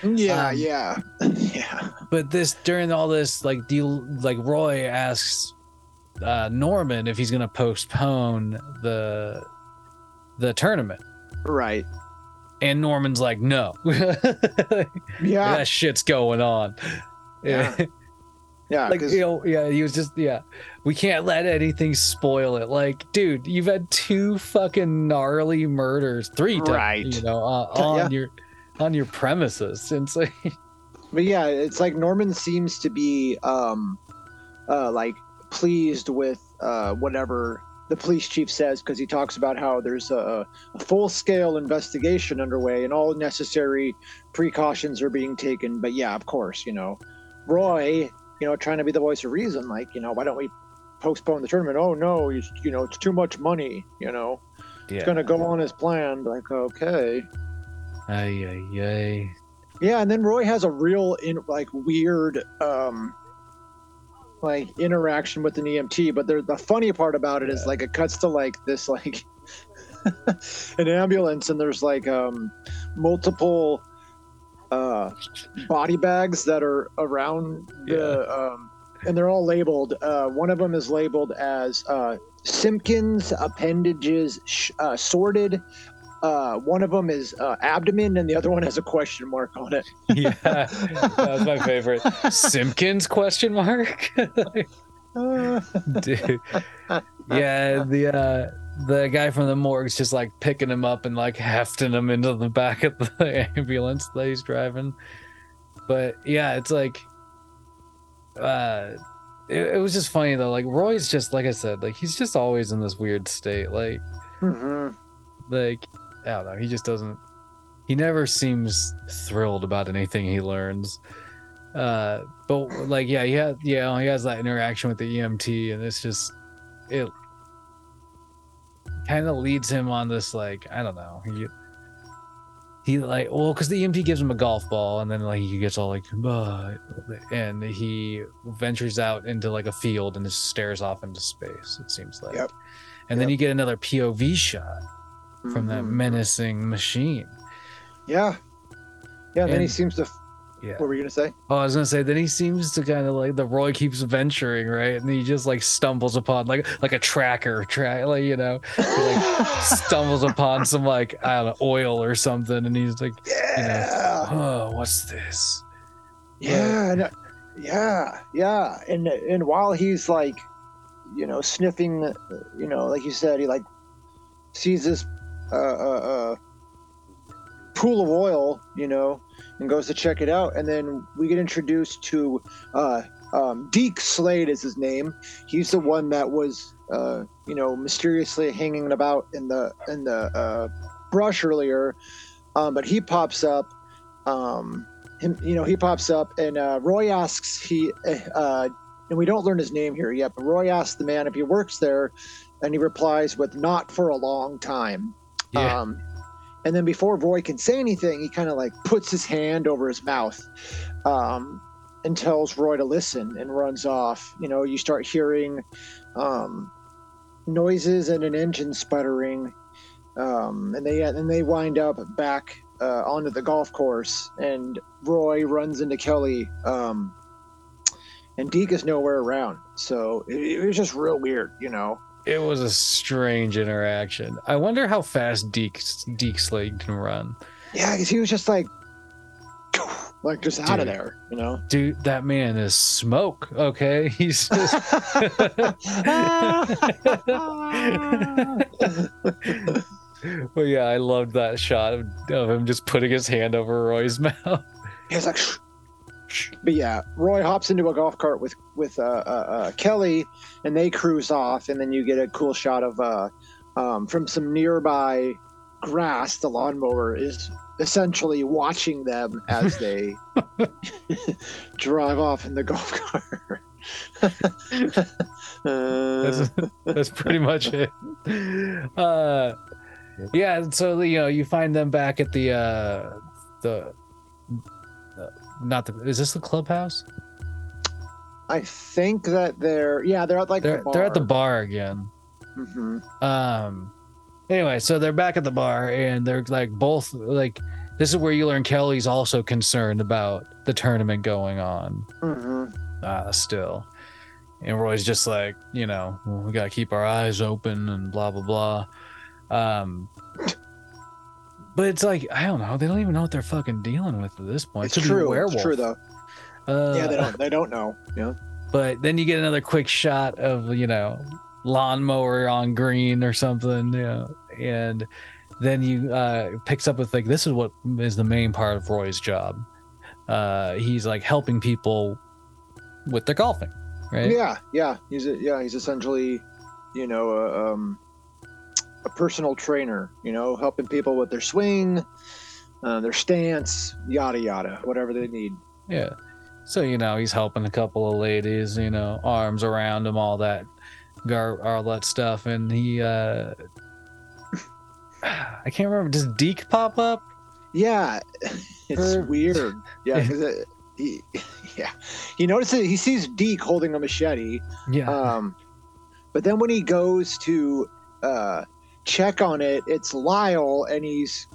Speaker 4: Yeah.
Speaker 3: Um,
Speaker 4: yeah. Yeah.
Speaker 3: But this during all this like do you like roy asks uh norman if he's gonna postpone the the tournament.
Speaker 4: Right.
Speaker 3: And norman's like no.
Speaker 4: Yeah.
Speaker 3: That shit's going on.
Speaker 4: Yeah. yeah
Speaker 3: like
Speaker 4: 'cause-
Speaker 3: you know yeah he was just yeah. We can't let anything spoil it. Like dude you've had two fucking gnarly murders three times
Speaker 4: Right.
Speaker 3: you know uh,
Speaker 4: Yeah.
Speaker 3: on your on your premises. And so
Speaker 4: but yeah it's like norman seems to be um uh like pleased with uh whatever the police chief says because he talks about how there's a, a full-scale investigation underway and all necessary precautions are being taken. But yeah of course you know roy you know trying to be the voice of reason like you know why don't we postpone the tournament? Oh no you, you know it's too much money you know?
Speaker 3: Yeah.
Speaker 4: it's gonna go on as planned like okay.
Speaker 3: Ay, ay, ay.
Speaker 4: Yeah, and then Roy has a real in like weird um like interaction with an EMT, but the funny part about it is
Speaker 3: Yeah.
Speaker 4: like it cuts to like this like an ambulance and there's like um multiple uh body bags that are around the um and they're all labeled uh one of them is labeled as uh Simpkins appendages sh- uh, sorted uh, one of them is uh, abdomen, and the other one has a question mark on it.
Speaker 3: yeah that was my favorite. Simpkins question mark? Dude. Yeah the uh the guy from the morgue's just like picking him up and like hefting him into the back of the ambulance that he's driving. But yeah it's like uh it, it was just funny though. Like roy's just like i said like he's just always in this weird state. Like
Speaker 4: Mhm.
Speaker 3: like i don't know he just doesn't he never seems thrilled about anything he learns. Uh but like yeah he had yeah he has that interaction with the emt and it's just it kind of leads him on this like i don't know he he like well because the emt gives him a golf ball and then like he gets all like and he ventures out into like a field and just stares off into space it seems like.
Speaker 4: Yep.
Speaker 3: and then you get another pov shot from that
Speaker 4: Mhm.
Speaker 3: menacing machine
Speaker 4: Yeah. Yeah. And then he seems to.
Speaker 3: yeah
Speaker 4: What were you gonna say?
Speaker 3: Oh, I was gonna say then he seems to kind of like the Roy keeps venturing right, and he just like stumbles upon like like a tracker track, like you know, he, like stumbles upon some like I don't know oil or something, and he's like,
Speaker 4: yeah.
Speaker 3: oh, what's this?
Speaker 4: Yeah, and, uh, yeah, yeah. And and while he's like, you know, sniffing, uh, you know, like you said, he like sees this uh, uh, uh, pool of oil, you know, and goes to check it out. And then we get introduced to uh, um, Deke Slade is his name. He's the one that was, uh, you know, mysteriously hanging about in the in the uh, brush earlier. Um, but he pops up. Um, him, you know, he pops up, and uh, Roy asks he, uh, and we don't learn his name here yet, but Roy asks the man if he works there, and he replies with "Not for a long time."
Speaker 3: Yeah,
Speaker 4: Um, and then before Roy can say anything, he kind of like puts his hand over his mouth um, and tells Roy to listen and runs off. You know, you start hearing um, noises and an engine sputtering, um, and they and they wind up back uh, onto the golf course, and Roy runs into Kelly. Um, and Deke is nowhere around, so it, it was just real weird, you know.
Speaker 3: It was a strange interaction. I wonder how fast Deke Deke Slade can run.
Speaker 4: Yeah, because he was just like, like just out of there, you know.
Speaker 3: Dude, that man is smoke. Okay, he's just. Well, yeah, I loved that shot of, of him just putting his hand over Roy's mouth.
Speaker 4: he was like. But yeah, Roy hops into a golf cart with with uh, uh, uh, Kelly, and they cruise off, and then you get a cool shot of uh, um, from some nearby grass. The lawnmower is essentially watching them as they drive off in the golf cart.
Speaker 3: That's, that's pretty much it. Uh, yeah, so you know, you find them back at the uh, the not the is this the clubhouse?
Speaker 4: I think that they're yeah they're at like
Speaker 3: They're
Speaker 4: the bar.
Speaker 3: they're at the bar again.
Speaker 4: hmm
Speaker 3: Um. Anyway, so they're back at the bar and they're like both like this is where you learn Kelly's also concerned about the tournament going on.
Speaker 4: Mm-hmm.
Speaker 3: uh, still. And Roy's just like, you know, we got to keep our eyes open and blah, blah, blah. Um, but it's like, I don't know. They don't even know what they're fucking dealing with at this point.
Speaker 4: It's
Speaker 3: It a
Speaker 4: true. It's true though.
Speaker 3: Uh,
Speaker 4: yeah, they don't. They don't know. Yeah.
Speaker 3: But then you get another quick shot of, you know, lawnmower on green or something, you know, and then you uh picks up with like this is what is the main part of Roy's job. Uh he's like helping people with their golfing, right?
Speaker 4: Yeah. Yeah. He's a, yeah. He's essentially, you know, a, um, a personal trainer. You know, helping people with their swing, uh, their stance, yada yada, whatever they need.
Speaker 3: Yeah. So, you know, he's helping a couple of ladies, you know, arms around him, all that gar all that stuff. And he uh I can't remember, does Deke pop up?
Speaker 4: Yeah, it's
Speaker 3: Or-
Speaker 4: weird. Yeah, 'cause it, he, yeah, he notices he sees Deke holding a machete.
Speaker 3: Yeah.
Speaker 4: Um, but then when he goes to uh, check on it, it's Lyle, and he's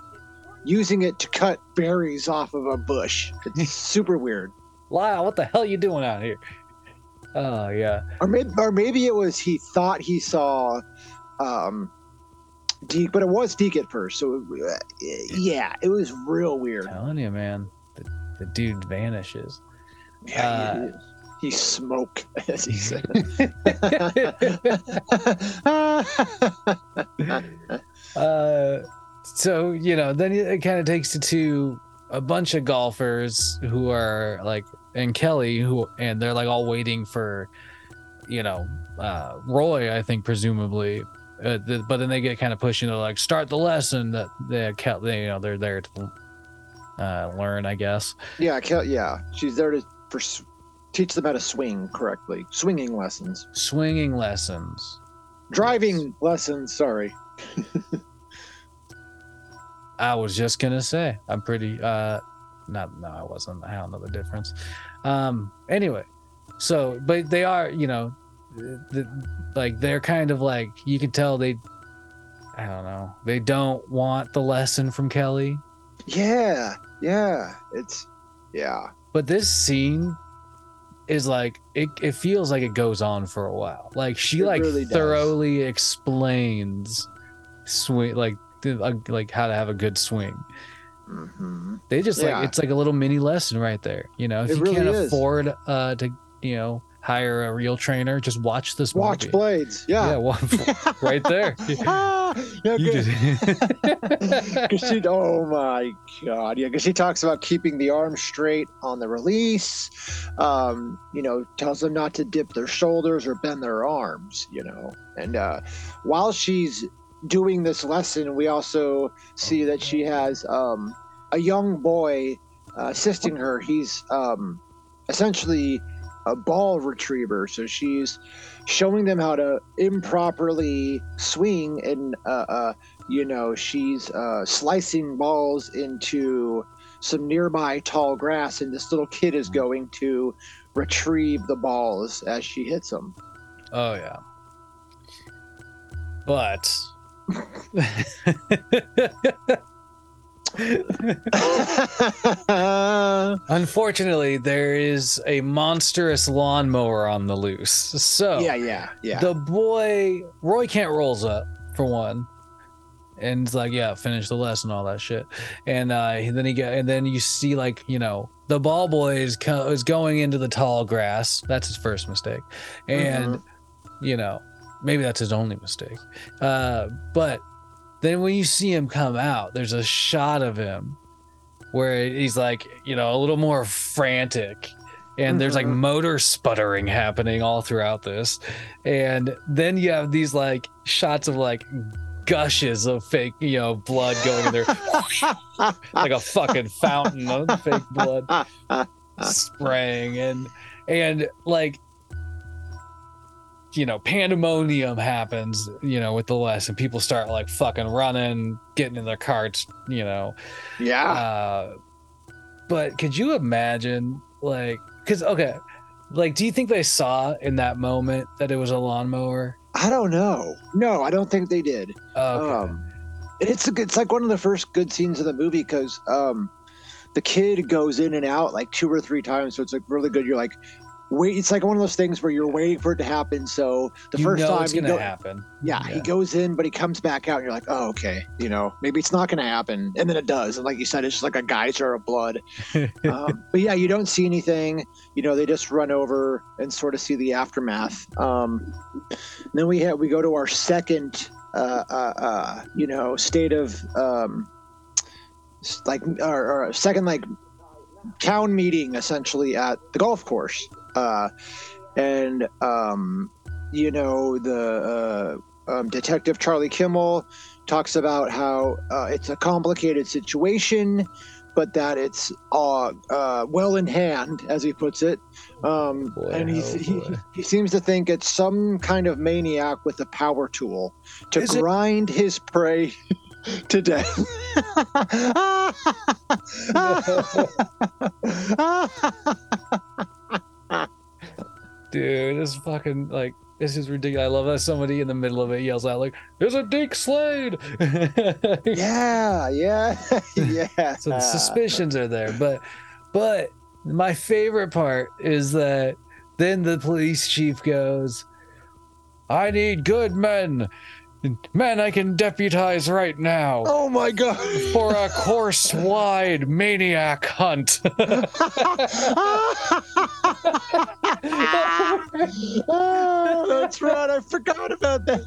Speaker 4: using it to cut berries off of a bush. It's super weird.
Speaker 3: Lyle, what the hell are you doing out here? Oh yeah.
Speaker 4: Or maybe, or maybe it was he thought he saw um, Deke, but it was Deke at first. So uh, yeah, it was real weird.
Speaker 3: telling you, man. The, the dude vanishes.
Speaker 4: Yeah,
Speaker 3: Uh,
Speaker 4: he, he's smoke, as he said.
Speaker 3: uh so, you know, then it kind of takes you to a bunch of golfers who are like and Kelly who and they're like all waiting for you know uh Roy I think presumably uh, th- but then they get kind of pushed into like start the lesson that they, Kel- they you know they're there to uh learn I guess
Speaker 4: Yeah, Kel- yeah. She's there to for s- teach them how to swing correctly. Swinging lessons.
Speaker 3: swinging lessons
Speaker 4: Driving lessons, sorry.
Speaker 3: I was just gonna say I'm pretty uh not no I wasn't I don't know the difference um anyway so but they are you know the, like they're kind of like you can tell they I don't know they don't want the lesson from Kelly
Speaker 4: Yeah, yeah. It's yeah.
Speaker 3: but this scene is like it, it feels like it goes on for a while like she
Speaker 4: It
Speaker 3: like
Speaker 4: really does.
Speaker 3: thoroughly explains swing like like like how to have a good swing
Speaker 4: hmm
Speaker 3: They just
Speaker 4: Yeah.
Speaker 3: like it's like a little mini lesson right there. You know, if
Speaker 4: It
Speaker 3: you
Speaker 4: really
Speaker 3: can't
Speaker 4: is.
Speaker 3: afford uh to you know hire a real trainer, just watch this
Speaker 4: Watch
Speaker 3: movie.
Speaker 4: Blades.
Speaker 3: Yeah,
Speaker 4: Yeah.
Speaker 3: one, right there.
Speaker 4: ah, yeah,
Speaker 3: just,
Speaker 4: she, oh my god, yeah, because she talks about keeping the arm straight on the release. Um, you know, tells them not to dip their shoulders or bend their arms. You know, and uh, while she's doing this lesson, we also see that she has um, a young boy uh, assisting her. He's um, essentially a ball retriever, so she's showing them how to improperly swing and uh, uh, you know she's uh, slicing balls into some nearby tall grass and this little kid is going to retrieve the balls as she hits them
Speaker 3: oh yeah. But unfortunately, there is a monstrous lawnmower on the loose. So
Speaker 4: yeah yeah yeah.
Speaker 3: the boy Roy Kent rolls up for one, and it's like, yeah, finish the lesson, all that shit, and uh, then he get, and then you see like you know the ball boy is co- is going into the tall grass. That's his first mistake, and you know maybe that's his only mistake, uh, but then when you see him come out, there's a shot of him where he's like you know a little more frantic. And there's like
Speaker 4: Mhm.
Speaker 3: motor sputtering happening all throughout this. And then you have these like shots of like gushes of fake you know blood going in there. Like a fucking fountain of fake blood spraying and and like you know pandemonium happens you know with the lesson people start like fucking running getting in their carts you know
Speaker 4: yeah
Speaker 3: uh, but could you imagine, like, because okay, like, do you think they saw in that moment that it was a lawnmower?
Speaker 4: i don't know no i don't think they did
Speaker 3: Okay.
Speaker 4: Um, it's a, good- it's like one of the first good scenes of the movie because um, the kid goes in and out like two or three times, so it's like really good. You're like, wait, it's like one of those things where you're waiting for it to happen. So the
Speaker 3: you
Speaker 4: first
Speaker 3: know
Speaker 4: time
Speaker 3: it's
Speaker 4: he
Speaker 3: gonna
Speaker 4: go-
Speaker 3: happen.
Speaker 4: yeah, he goes in, but he comes back out, and you're like, oh, okay, you know, maybe it's not going to happen, and then it does, and like you said, it's just like a geyser of blood. um, but yeah, you don't see anything. You know, they just run over and sort of see the aftermath. Um, then we have we go to our second, uh, uh, uh, you know, state of um, like our second like town meeting essentially at the golf course, uh, and um, you know the uh, um, detective Charlie Kimmel talks about how uh, it's a complicated situation but that it's uh, uh, well in hand, as he puts it. Um,
Speaker 3: Boy,
Speaker 4: and he,
Speaker 3: oh
Speaker 4: he, he seems to think it's some kind of maniac with a power tool to
Speaker 3: Is it-
Speaker 4: grind his prey to death.
Speaker 3: Dude, this is fucking like this is ridiculous. I love that somebody in the middle of it yells out like, "There's a Deke Slade!"
Speaker 4: yeah, yeah, yeah.
Speaker 3: so the suspicions are there but but my favorite part is that then the police chief goes i need good men men i can deputize right now
Speaker 4: Oh my god.
Speaker 3: for a course-wide maniac hunt
Speaker 4: oh, that's right. I forgot about that.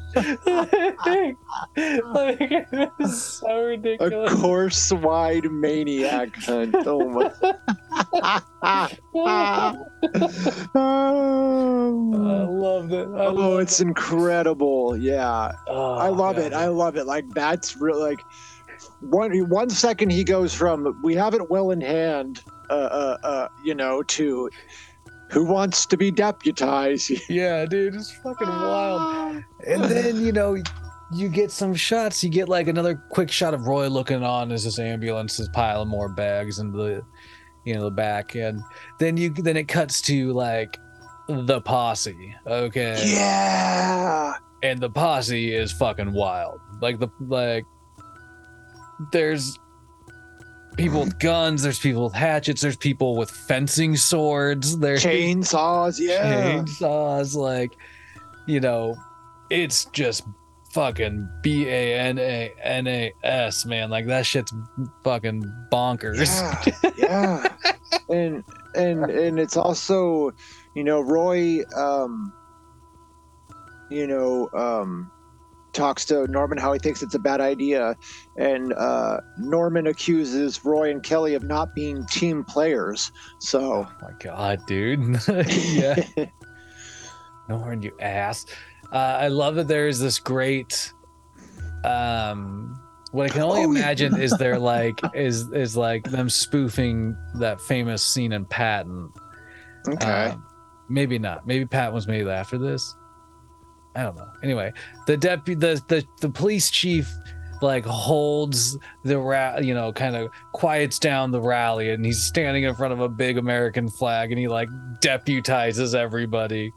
Speaker 3: like, it's so ridiculous.
Speaker 4: A
Speaker 3: ridiculous.
Speaker 4: course wide maniac hunt. Oh my.
Speaker 3: I
Speaker 4: oh,
Speaker 3: loved it. I
Speaker 4: oh,
Speaker 3: loved
Speaker 4: it's incredible. Yeah.
Speaker 3: Oh, Oh,
Speaker 4: I love
Speaker 3: God.
Speaker 4: it. I love it. Like that's real. Like one one second he goes from we have it well in hand, uh, uh, uh, you know, to who wants to be deputized.
Speaker 3: Yeah, dude, it's fucking wild. And then you know, you get some shots. You get like another quick shot of Roy looking on as this ambulance is piling more bags into the, you know, the back, and then you then it cuts to like the posse. Okay.
Speaker 4: Yeah.
Speaker 3: And the posse is fucking wild. Like the like there's people with guns, there's people with hatchets, there's people with fencing swords, there's
Speaker 4: Chainsaws. Yeah.
Speaker 3: chainsaws, like you know, it's just fucking B A N A N A S, man. Like that shit's fucking bonkers.
Speaker 4: Yeah, yeah. and and and it's also, you know, Roy um you know, um talks to Norman how he thinks it's a bad idea and uh Norman accuses Roy and Kelly of not being team players. So
Speaker 3: Oh my god, dude. yeah. Norn, you ass. Uh, I love that there is this great. Um, what I can only
Speaker 4: Oh, yeah.
Speaker 3: imagine is there like is is like them spoofing that famous scene in Patton.
Speaker 4: Okay.
Speaker 3: Um, maybe not. Maybe Pat was made after this. I don't know. Anyway, the deputy, the the the police chief, like holds the ra- you know, kind of quiets down the rally, and he's standing in front of a big American flag, and he like deputizes everybody.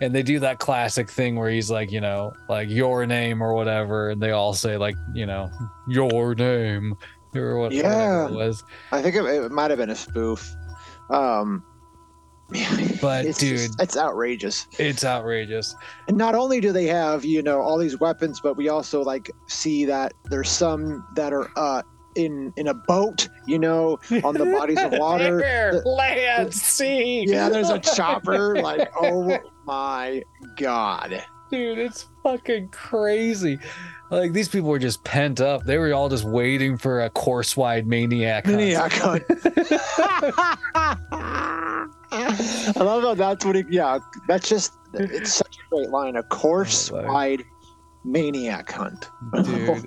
Speaker 3: And they do that classic thing where he's like, you know, like your name or whatever, and they all say like, you know, your name or what,
Speaker 4: Yeah.
Speaker 3: whatever it was.
Speaker 4: I think it, it might have been a spoof. Um
Speaker 3: But,
Speaker 4: it's
Speaker 3: dude-
Speaker 4: just- it's outrageous.
Speaker 3: It's outrageous.
Speaker 4: And not only do they have, you know, all these weapons, but we also like see that there's some that are uh in in a boat, you know, on the bodies of water.
Speaker 3: Air,
Speaker 4: The-
Speaker 3: land, sea.
Speaker 4: Yeah, there's a chopper. Like, oh my god.
Speaker 3: Dude, it's fucking crazy. Like these people were just pent up. They were all just waiting for a course wide maniac. hunt.
Speaker 4: Maniac hunt. I love how that's what it, yeah, that's just, it's such a great line. A course wide maniac hunt.
Speaker 3: Dude.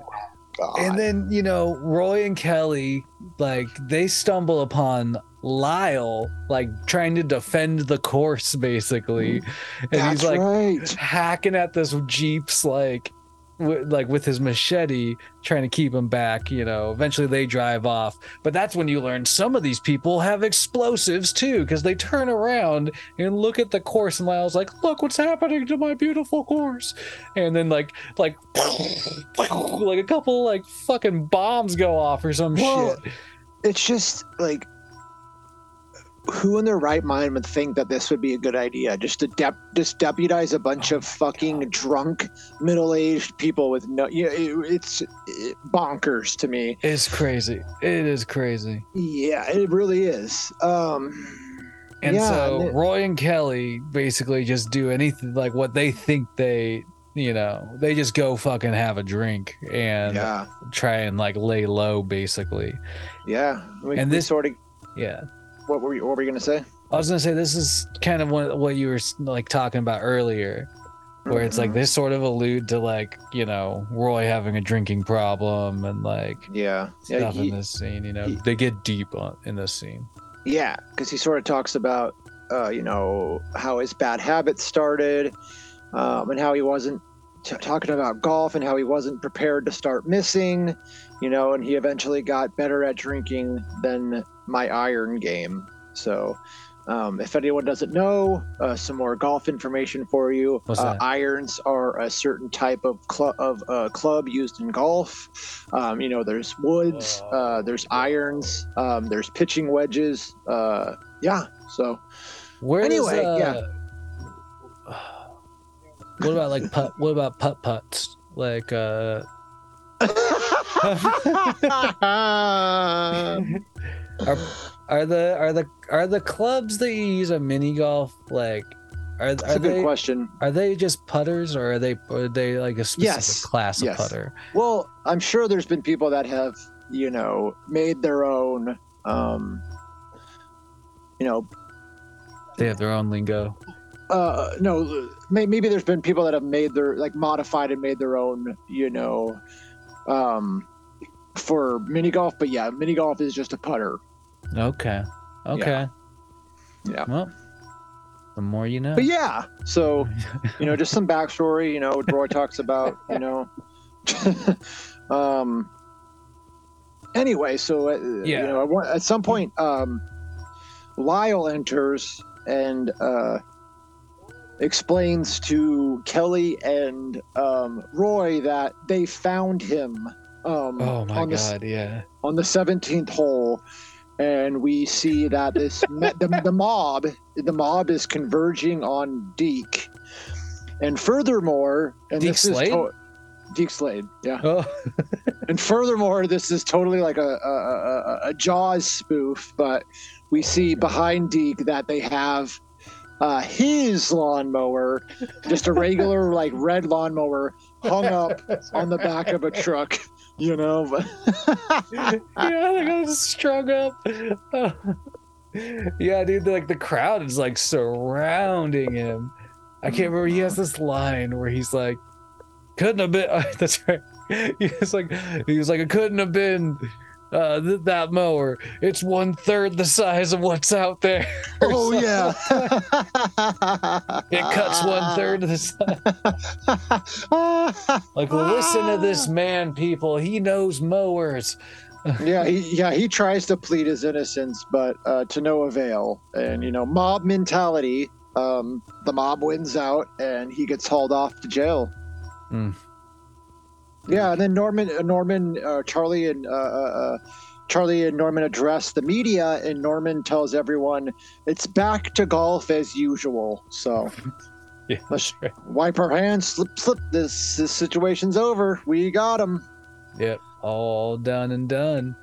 Speaker 4: God.
Speaker 3: And then, you know, Roy and Kelly, like, they stumble upon Lyle, like, trying to defend the course, basically. Mm. And
Speaker 4: that's
Speaker 3: he's like
Speaker 4: right.
Speaker 3: hacking at this Jeep's, like, w- like with his machete, trying to keep him back. You know, eventually they drive off. But that's when you learn some of these people have explosives too, because they turn around and look at the course, and Lyle's like, "Look what's happening to my beautiful course," and then like, like, like a couple like fucking bombs go off or some
Speaker 4: Well,
Speaker 3: shit.
Speaker 4: it's just like who in their right mind would think that this would be a good idea just to dep- just deputize a bunch
Speaker 3: Oh
Speaker 4: of fucking drunk middle-aged people with no yeah it, it's it, bonkers to me
Speaker 3: It's crazy. It is crazy.
Speaker 4: yeah it really is um
Speaker 3: And
Speaker 4: Yeah,
Speaker 3: so
Speaker 4: and it-
Speaker 3: Roy and Kelly basically just do anything like what they think they, you know, they just go fucking have a drink and
Speaker 4: yeah
Speaker 3: try and like lay low basically.
Speaker 4: yeah we,
Speaker 3: And this-
Speaker 4: sort of
Speaker 3: Yeah.
Speaker 4: What were you, what were you gonna say
Speaker 3: I was gonna say this is kind of what what you were like talking about earlier, where it's like
Speaker 4: Mhm.
Speaker 3: they sort of allude to like you know Roy having a drinking problem and like
Speaker 4: yeah yeah
Speaker 3: stuff
Speaker 4: he-
Speaker 3: in this scene. You know,
Speaker 4: he-
Speaker 3: they get deep on, in this scene.
Speaker 4: Yeah, because he sort of talks about, uh, you know, how his bad habits started, um, and how he wasn't t- talking about golf, and how he wasn't prepared to start missing, you know, and he eventually got better at drinking than my iron game. So, um, if anyone doesn't know, uh, some more golf information for you.
Speaker 3: What's
Speaker 4: uh. Irons are a certain type of club of uh, club used in golf. Um, you know, there's woods, uh, there's irons, um, there's pitching wedges. Uh, yeah. So
Speaker 3: Where does,
Speaker 4: Anyway,
Speaker 3: uh,
Speaker 4: yeah.
Speaker 3: What about like putt? What about putt putts? Like uh, are Are the are the are the clubs that you use a mini golf like are,
Speaker 4: That's
Speaker 3: are
Speaker 4: a good
Speaker 3: they
Speaker 4: question.
Speaker 3: are they just putters or are they are they like a specific
Speaker 4: Yes.
Speaker 3: class
Speaker 4: Yes.
Speaker 3: of putter?
Speaker 4: Well, I'm sure there's been people that have, you know, made their own, um, you know,
Speaker 3: They have their own lingo.
Speaker 4: uh, no, may, maybe there's been people that have made their, like, modified and made their own, you know, um, for mini golf. But yeah, mini golf is just a putter.
Speaker 3: Okay. Okay.
Speaker 4: Yeah.
Speaker 3: Well, the more you know.
Speaker 4: But yeah, so you know, just some backstory. You know, Roy talks about you know. um. Anyway, so uh,
Speaker 3: Yeah.
Speaker 4: you know, at some point, um, Lyle enters and uh, explains to Kelly and um, Roy that they found him. Um,
Speaker 3: Oh my
Speaker 4: on the
Speaker 3: god, yeah.
Speaker 4: on the 17th hole and we see that this the, the mob the mob is converging on Deke. And furthermore and
Speaker 3: Deke
Speaker 4: this
Speaker 3: Slade?
Speaker 4: is to- Deke Slade yeah.
Speaker 3: Oh.
Speaker 4: And furthermore this is totally like a a, a, a Jaws spoof but we see behind Deke that they have uh, his lawnmower just a regular like red lawnmower hung up on the back of a truck you know but
Speaker 3: yeah, they got strung up. yeah, dude, like the crowd is like surrounding him. I can't remember. He has this line where he's like, "Couldn't have been." that's right. He's like, he was like, "It couldn't have been." Uh, th- that mower, it's one third the size of what's out there.
Speaker 4: Oh yeah.
Speaker 3: it cuts one third of the size. Like, listen to this man, people. He knows mowers.
Speaker 4: yeah, he, yeah, he tries to plead his innocence, but uh, to no avail. And you know, mob mentality. Um, the mob wins out, and he gets hauled off to jail.
Speaker 3: Hmm.
Speaker 4: Yeah, and then Norman, uh, Norman, uh, Charlie, and uh, uh, uh, Charlie and Norman address the media, and Norman tells everyone it's back to golf as usual. So
Speaker 3: Yeah,
Speaker 4: Let's-
Speaker 3: right.
Speaker 4: wipe our hands, slip, slip. This this situation's over. We got him.
Speaker 3: Yep, all done and done.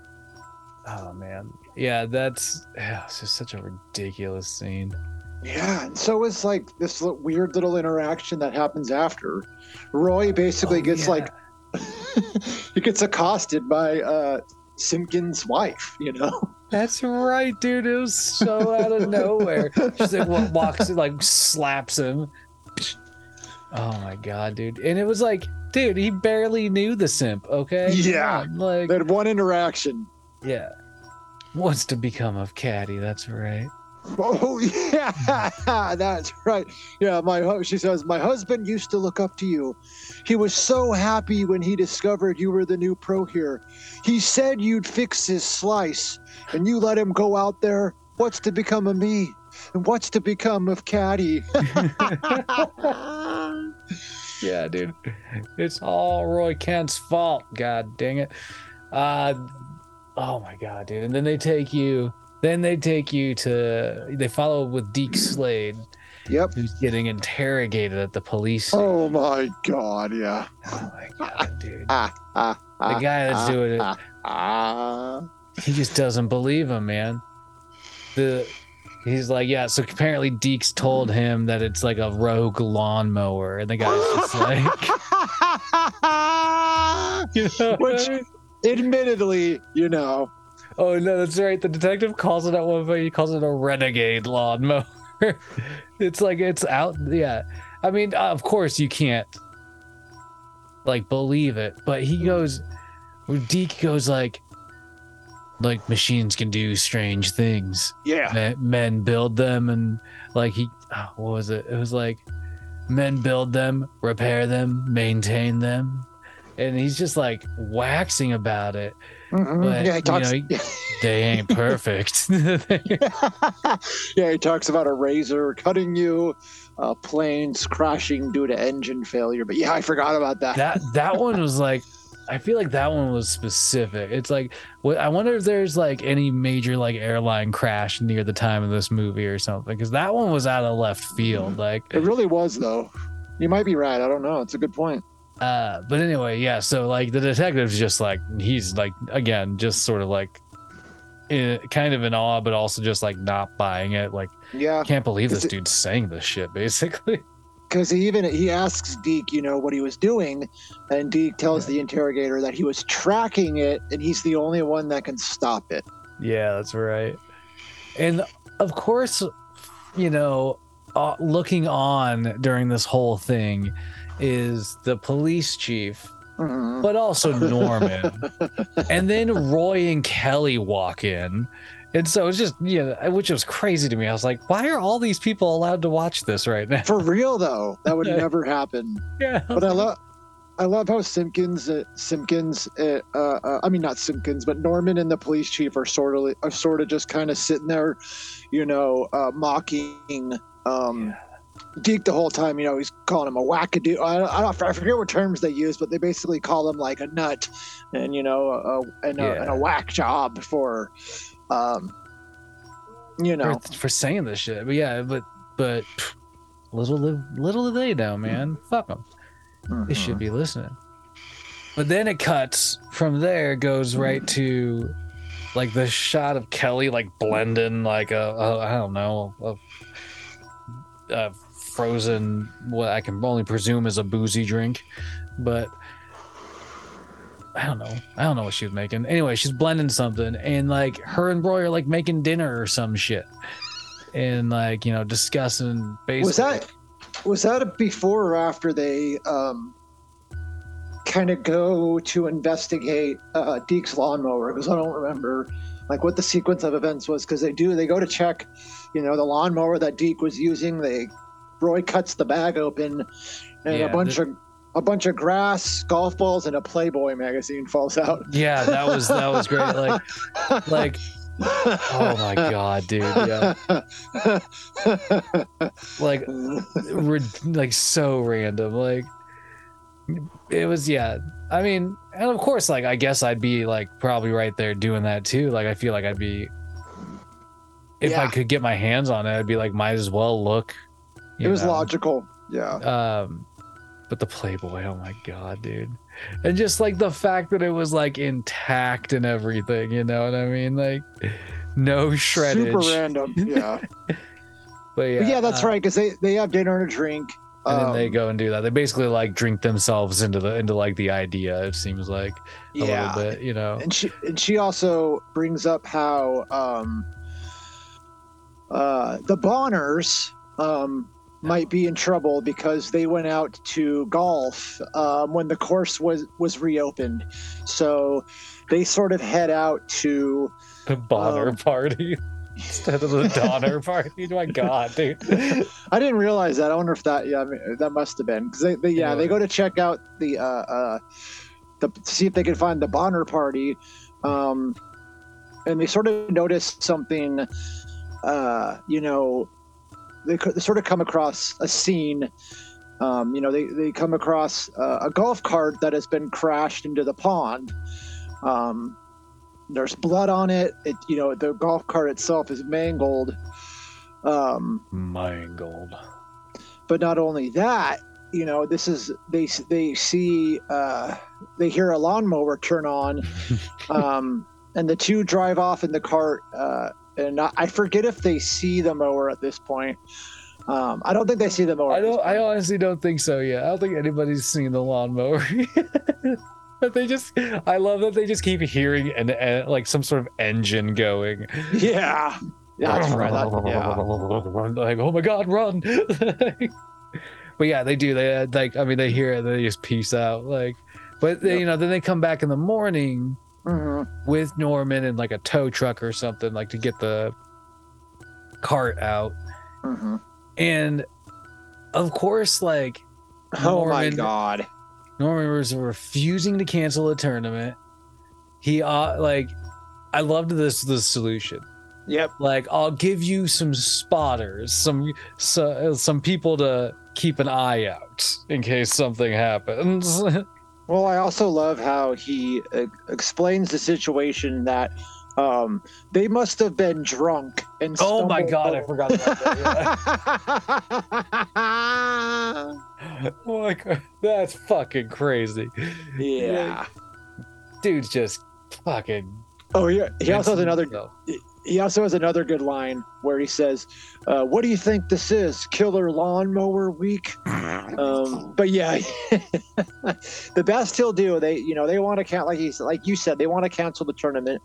Speaker 3: Oh man, yeah, that's yeah, it's just such a ridiculous scene.
Speaker 4: Yeah, and so it's like this weird little interaction that happens after. Roy basically
Speaker 3: Oh,
Speaker 4: gets
Speaker 3: yeah.
Speaker 4: like he gets accosted by uh Simpkins' wife, you know.
Speaker 3: That's right, dude. It was so out of nowhere. She's like wa- walks like slaps him. Oh my god, dude! And it was like, dude, he barely knew the simp. Okay,
Speaker 4: Yeah.
Speaker 3: on, like
Speaker 4: that one interaction.
Speaker 3: yeah, wants to become a caddy. That's right.
Speaker 4: Oh yeah, that's right. Yeah, my she says my husband used to look up to you. He was so happy when he discovered you were the new pro here. He said you'd fix his slice, and you let him go out there. What's to become of me? And what's to become of Caddy?
Speaker 3: Yeah, dude. It's all Roy Kent's fault. God dang it. Uh oh my god, dude. And then they take you then they take you to they follow with Deke Slade,
Speaker 4: yep.
Speaker 3: who's getting interrogated at the police.
Speaker 4: Oh my God! Yeah.
Speaker 3: Oh my god, dude.
Speaker 4: Ah ah.
Speaker 3: The guy that's doing it,
Speaker 4: ah, ah.
Speaker 3: he just doesn't believe him, man. The he's like, yeah, so apparently Deeks told him that it's like a rogue lawnmower, and the guy's just like you know,
Speaker 4: Which, admittedly, you know,
Speaker 3: Oh no, that's right. The detective calls it at one point. He calls it a renegade lawnmower. it's like it's out. Yeah, I mean, uh, of course you can't like believe it, but he hmm. goes. Deke goes like, like machines can do strange things.
Speaker 4: yeah.
Speaker 3: Men, men build them, and like he, oh, what was it? It was like, men build them, repair them, maintain them, and he's just like waxing about it. But,
Speaker 4: yeah, he
Speaker 3: you
Speaker 4: talks.
Speaker 3: know, they ain't perfect.
Speaker 4: yeah, he talks about a razor cutting you, uh, planes crashing due to engine failure. But yeah, I forgot about that.
Speaker 3: that that one was like, I feel like that one was specific. It's like, what I wonder if there's like any major like airline crash near the time of this movie or something, because that one was out of left field. Like,
Speaker 4: It really was, though. You might be right. I don't know. It's a good point.
Speaker 3: Uh, but anyway, yeah. So like the detective's just like he's like again, just sort of like in, kind of in awe, but also just like not buying it. Like,
Speaker 4: Yeah,
Speaker 3: can't believe this
Speaker 4: it-
Speaker 3: dude's saying this shit. Basically,
Speaker 4: because he even he asks Deke, you know, what he was doing, and Deke tells the interrogator that he was tracking it, and he's the only one that can stop it.
Speaker 3: yeah, that's right. And of course, you know, uh, looking on during this whole thing is the police chief
Speaker 4: Mhm.
Speaker 3: but also Norman. and then Roy and Kelly walk in. And so it's just, you know, which was crazy to me. I was like, why are all these people allowed to watch this right now?
Speaker 4: For real though, that would never happen.
Speaker 3: Yeah.
Speaker 4: But I love. I love how Simpkins, uh, Simpkins, uh, uh, uh, I mean not Simpkins, but Norman and the police chief are sort of, are sort of just kind of sitting there, you know, uh, mocking um, Deke the whole time. You know, he's calling him a wackadoo. I, I, don't, I forget what terms they use, but they basically call him like a nut, and you know, a, and, a, and a whack job for, um, you know,
Speaker 3: For, for saying this shit. But yeah, but, but little, little do they know, man. Hmm. Fuck them. They should hmm. be listening. But then it cuts from there, goes right hmm. to like the shot of Kelly like blending like a, a I don't know a, a frozen what I can only presume is a boozy drink, but I don't know. I don't know what she was making. Anyway, she's blending something, and like her and Roy are like making dinner or some shit, and like you know discussing basically.
Speaker 4: Was that was that before or after they um, kind of go to investigate uh, Deke's lawnmower? Because I don't remember like what the sequence of events was. Because they do they go to check, you know, the lawnmower that Deke was using. They Roy cuts the bag open, and
Speaker 3: Yeah,
Speaker 4: a bunch of a bunch of grass, golf balls, and a Playboy magazine falls out.
Speaker 3: Yeah, that was that was great. Like like oh my god, dude. Yeah. Like re- like so random. Like it was yeah. I mean, and of course like I guess I'd be like probably right there doing that too. Like I feel like I'd be if I could get my hands on it, I'd be like might as well look.
Speaker 4: It was
Speaker 3: know?
Speaker 4: logical. Yeah.
Speaker 3: Um, but the Playboy, oh my god, dude, and just like the fact that it was like intact and everything, you know what I mean? Like no shreddage.
Speaker 4: Super random. Yeah.
Speaker 3: But yeah,
Speaker 4: But yeah, that's
Speaker 3: uh,
Speaker 4: right. Because they, they have dinner and a drink.
Speaker 3: And then they
Speaker 4: Um,
Speaker 3: go and do that. They basically like drink themselves into the into like the idea. It seems like a
Speaker 4: yeah.
Speaker 3: little bit, you know.
Speaker 4: and she and she also brings up how um, uh, the Bonners um, might be in trouble because they went out to golf um, when the course was was reopened. So they sort of head out to
Speaker 3: The Bonner
Speaker 4: um,
Speaker 3: party instead of the Donner party. My God, dude.
Speaker 4: I didn't realize that. I wonder if that yeah I mean, that must have been because they, they yeah they go to check out the uh uh the see if they can find the Bonner party, um, and they sort of notice something. Uh, you know, they, they sort of come across a scene. Um, you know, they they come across uh, a golf cart that has been crashed into the pond. Um, there's blood on it. It you know the golf cart itself is mangled. Um,
Speaker 3: Mangled.
Speaker 4: but not only that you know this is they they see uh they hear a lawnmower turn on um and the two drive off in the cart uh and I, I forget if they see the mower at this point um i don't think they see the mower
Speaker 3: I don't. I honestly don't think so. Yeah, I don't think anybody's seen the lawnmower. but they just. I love that they just keep hearing an, an like some sort of engine going.
Speaker 4: yeah yeah that's right that, yeah
Speaker 3: like oh my god, run! but yeah, they do. They uh, like. I mean, they hear it. And they just peace out. Like, but they,
Speaker 4: Yep.
Speaker 3: you know, then they come back in the morning
Speaker 4: Mhm.
Speaker 3: with Norman and like a tow truck or something, like to get the cart out.
Speaker 4: Mhm.
Speaker 3: And of course, like
Speaker 4: oh my god
Speaker 3: Norman was refusing to cancel the tournament. He uh like I loved this the solution.
Speaker 4: yep
Speaker 3: Like I'll give you some spotters, some so, some people to keep an eye out in case something happens.
Speaker 4: Well, I also love how he uh, explains the situation that um, they must have been drunk and.
Speaker 3: oh my god, I forgot about that. Yeah. oh my god, that's fucking crazy.
Speaker 4: yeah.
Speaker 3: Dude's just fucking
Speaker 4: Oh yeah, he also has another.
Speaker 3: himself.
Speaker 4: He also has another good line where he says, uh, "What do you think this is? Killer lawnmower week?" Um, but yeah, the best he'll do. They, you know, they want to count like he's like you said, they want to cancel the tournament.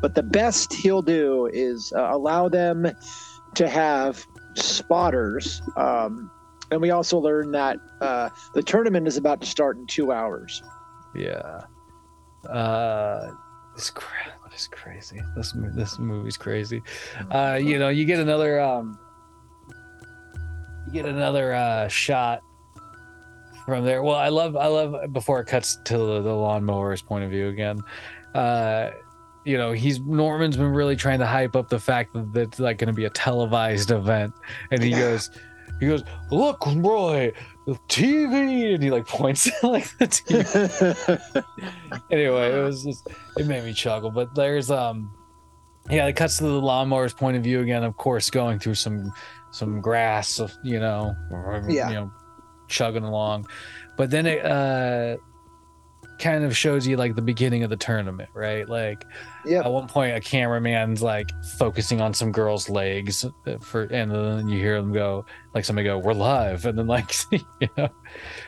Speaker 4: But the best he'll do is uh, allow them to have spotters. Um, and we also learned that uh, the tournament is about to start in two hours.
Speaker 3: Yeah. Uh, it's cra- it's crazy. This this movie's crazy. Uh, you know, you get another um, you get another uh shot from there. Well, I love I love before it cuts to the, the lawnmower's point of view again. Uh, you know, he's Norman's been really trying to hype up the fact that that's like going to be a televised event, and he
Speaker 4: Yeah.
Speaker 3: goes, he goes, look, Roy, TV, and he like points at like the TV anyway, it was just it made me chuckle. But there's um yeah, it cuts to the lawnmower's point of view again, of course, going through some some grass, you know, or,
Speaker 4: Yeah.
Speaker 3: you know, chugging along. But then it uh kind of shows you like the beginning of the tournament, right? Like
Speaker 4: Yep.
Speaker 3: at one point a cameraman's like focusing on some girl's legs uh, for and then you hear them go like somebody go, We're live and then like you know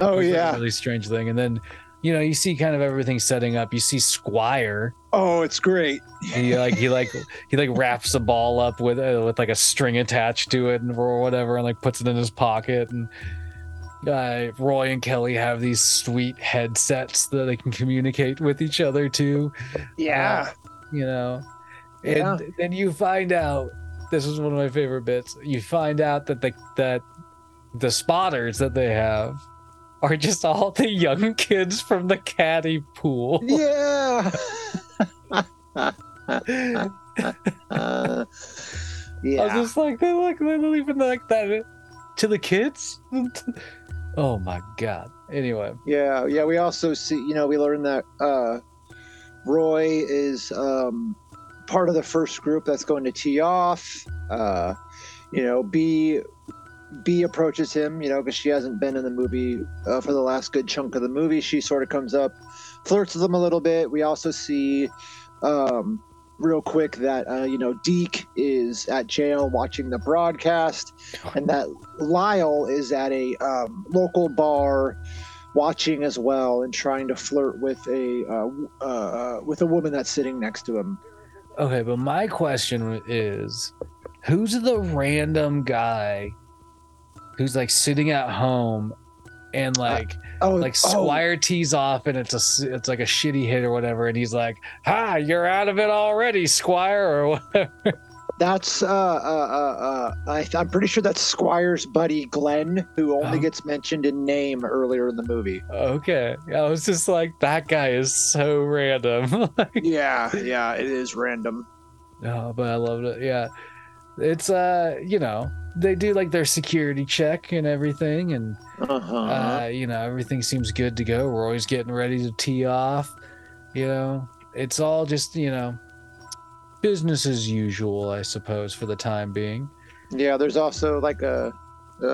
Speaker 4: Oh yeah.
Speaker 3: really strange thing. And then, you know, you see kind of everything setting up. You see Squire.
Speaker 4: Oh, it's great.
Speaker 3: He like he like he like wraps a ball up with uh, with like a string attached to it and or whatever, and like puts it in his pocket. And uh, Roy and Kelly have these sweet headsets that they can communicate with each other too.
Speaker 4: Yeah.
Speaker 3: You know, and
Speaker 4: Yeah.
Speaker 3: then you find out. This is one of my favorite bits. You find out that the that the spotters that they have are just all the young kids from the caddy pool.
Speaker 4: Yeah. Uh,
Speaker 3: I was just like, they look, they don't even like that to the kids. oh my god. Anyway,
Speaker 4: Yeah. Yeah. We also see, you know, we learned that uh, Roy is um, part of the first group that's going to tee off. Uh, you know, B. B approaches him, you know, because she hasn't been in the movie uh, for the last good chunk of the movie. She sort of comes up, flirts with him a little bit. We also see, um, real quick, that, uh, you know, Deke is at jail watching the broadcast, and that Lyle is at a um, local bar watching as well and trying to flirt with a uh, uh, uh, with a woman that's sitting next to him.
Speaker 3: okay, but my question is, who's the random guy who's like sitting at home and like
Speaker 4: Oh,
Speaker 3: like
Speaker 4: oh,
Speaker 3: Squire tees off and it's a it's like a shitty hit or whatever, and he's like, "Ha, you're out of it already, Squire," or whatever.
Speaker 4: that's uh, uh, uh, uh, I, I'm pretty sure that's Squire's buddy Glenn, who only
Speaker 3: Oh.
Speaker 4: gets mentioned in name earlier in the movie.
Speaker 3: Okay, I was just like, that guy is so random.
Speaker 4: Yeah, yeah, it is random.
Speaker 3: Oh, but I loved it. Yeah. It's uh, you know, they do like their security check and everything and
Speaker 4: Uh-huh.
Speaker 3: uh, you know, everything seems good to go. Roy's getting ready to tee off. You know, it's all just, you know, business as usual, I suppose, for the time being.
Speaker 4: Yeah, there's also like a a,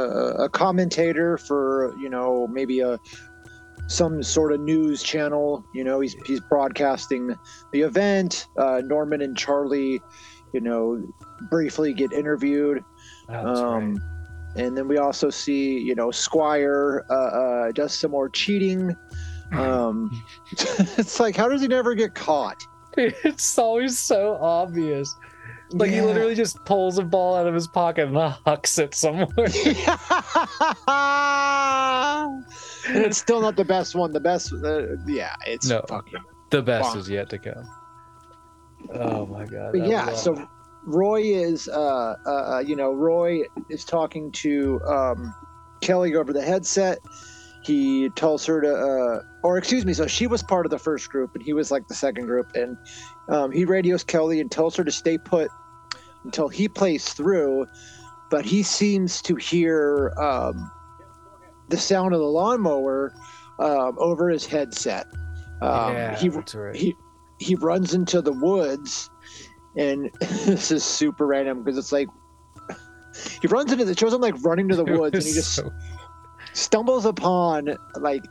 Speaker 4: a commentator for you know maybe a some sort of news channel. You know, he's he's broadcasting the event. Uh, Norman and Charlie, you know, briefly get interviewed.
Speaker 3: Oh, that's
Speaker 4: Um, and then we also see you know Squire uh, uh, does some more cheating. Um, it's like how does he never get caught?
Speaker 3: It's always so obvious. Like he literally just pulls a ball out of his pocket and hucks it somewhere.
Speaker 4: and it's still not the best one. The best, uh, yeah, it's
Speaker 3: No.
Speaker 4: fucking.
Speaker 3: the best
Speaker 4: Bonk.
Speaker 3: is yet to come. Oh my god.
Speaker 4: Yeah, so Roy is, uh, uh, uh, you know, Roy is talking to um, Kelly over the headset. He tells her to, uh, or excuse me, so she was part of the first group and he was like the second group. And um, he radios Kelly and tells her to stay put until he plays through. But he seems to hear um, the sound of the lawnmower um, over his headset. Um,
Speaker 3: yeah,
Speaker 4: he
Speaker 3: that's right.
Speaker 4: he he runs into the woods and this is super random because it's like he runs into the shows him like running to the woods and he just
Speaker 3: so-
Speaker 4: stumbles upon like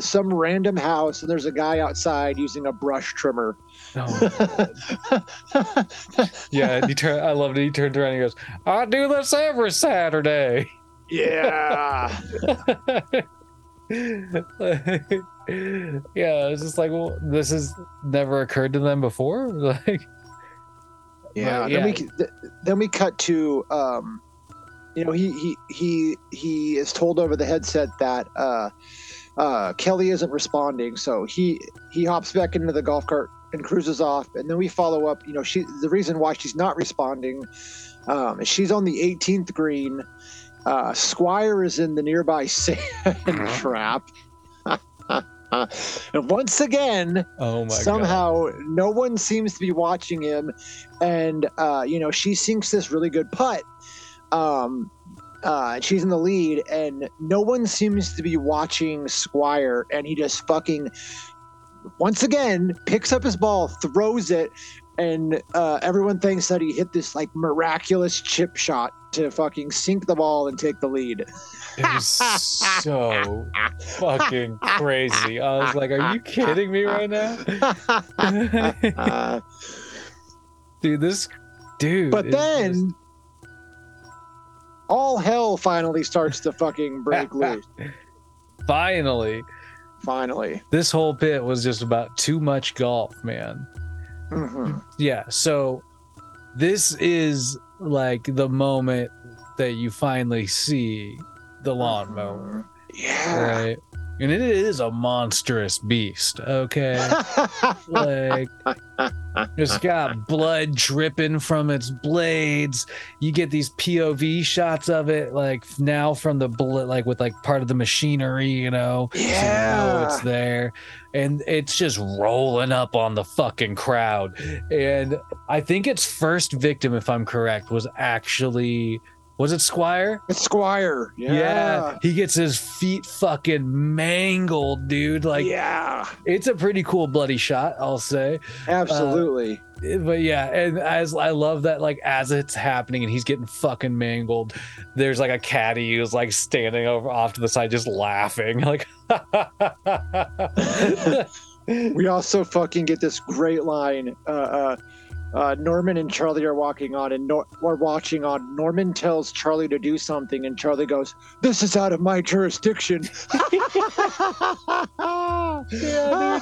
Speaker 4: some random house and there's a guy outside using a brush trimmer.
Speaker 3: Oh, yeah, he turned. I loved it. He turned around and he goes, "I do this every Saturday."
Speaker 4: yeah.
Speaker 3: yeah, it's just like, well, this has never occurred to them before. Like,
Speaker 4: Yeah.
Speaker 3: But,
Speaker 4: Then we then we cut to um, you know he he he he is told over the headset that uh, uh, Kelly isn't responding, so he he hops back into the golf cart and cruises off, and then we follow up. You know, she the reason why she's not responding um, is she's on the 18th green. Uh, Squire is in the nearby sand trap. and once again,
Speaker 3: oh my god,
Speaker 4: somehow no one seems to be watching him. And uh you know she sinks this really good putt um uh she's in the lead and no one seems to be watching squire and he just fucking once again picks up his ball throws it and uh everyone thinks that he hit this like miraculous chip shot to fucking sink the ball and take the lead
Speaker 3: it was so fucking crazy. I was like, "Are you kidding me right now, dude?" This dude.
Speaker 4: But then
Speaker 3: just-
Speaker 4: all hell finally starts to fucking break loose.
Speaker 3: finally,
Speaker 4: Finally.
Speaker 3: this whole pit was just about too much golf, man.
Speaker 4: Mhm.
Speaker 3: Yeah, so this is like the moment that you finally see the lawnmower,
Speaker 4: Yeah.
Speaker 3: right? And it is a monstrous beast, okay? like it's got blood dripping from its blades. You get these POV shots of it, like now from the bullet, like with like part of the machinery, you know. So you know
Speaker 4: Yeah.
Speaker 3: it's there, and it's just rolling up on the fucking crowd. And I think its first victim, if I'm correct, was actually was it Squire?
Speaker 4: It's Squire. Yeah.
Speaker 3: he gets his feet fucking mangled, dude. Like
Speaker 4: yeah.
Speaker 3: it's a pretty cool bloody shot, I'll say.
Speaker 4: Absolutely.
Speaker 3: But yeah, and as I love that, like as it's happening and he's getting fucking mangled, there's like a caddy who's like standing over off to the side, just laughing, like.
Speaker 4: we also fucking get this great line. Uh, uh, uh, Norman and Charlie are walking on, and Nor- are watching on. Norman tells Charlie to do something, and Charlie goes, "This is out of my jurisdiction."
Speaker 3: Yeah,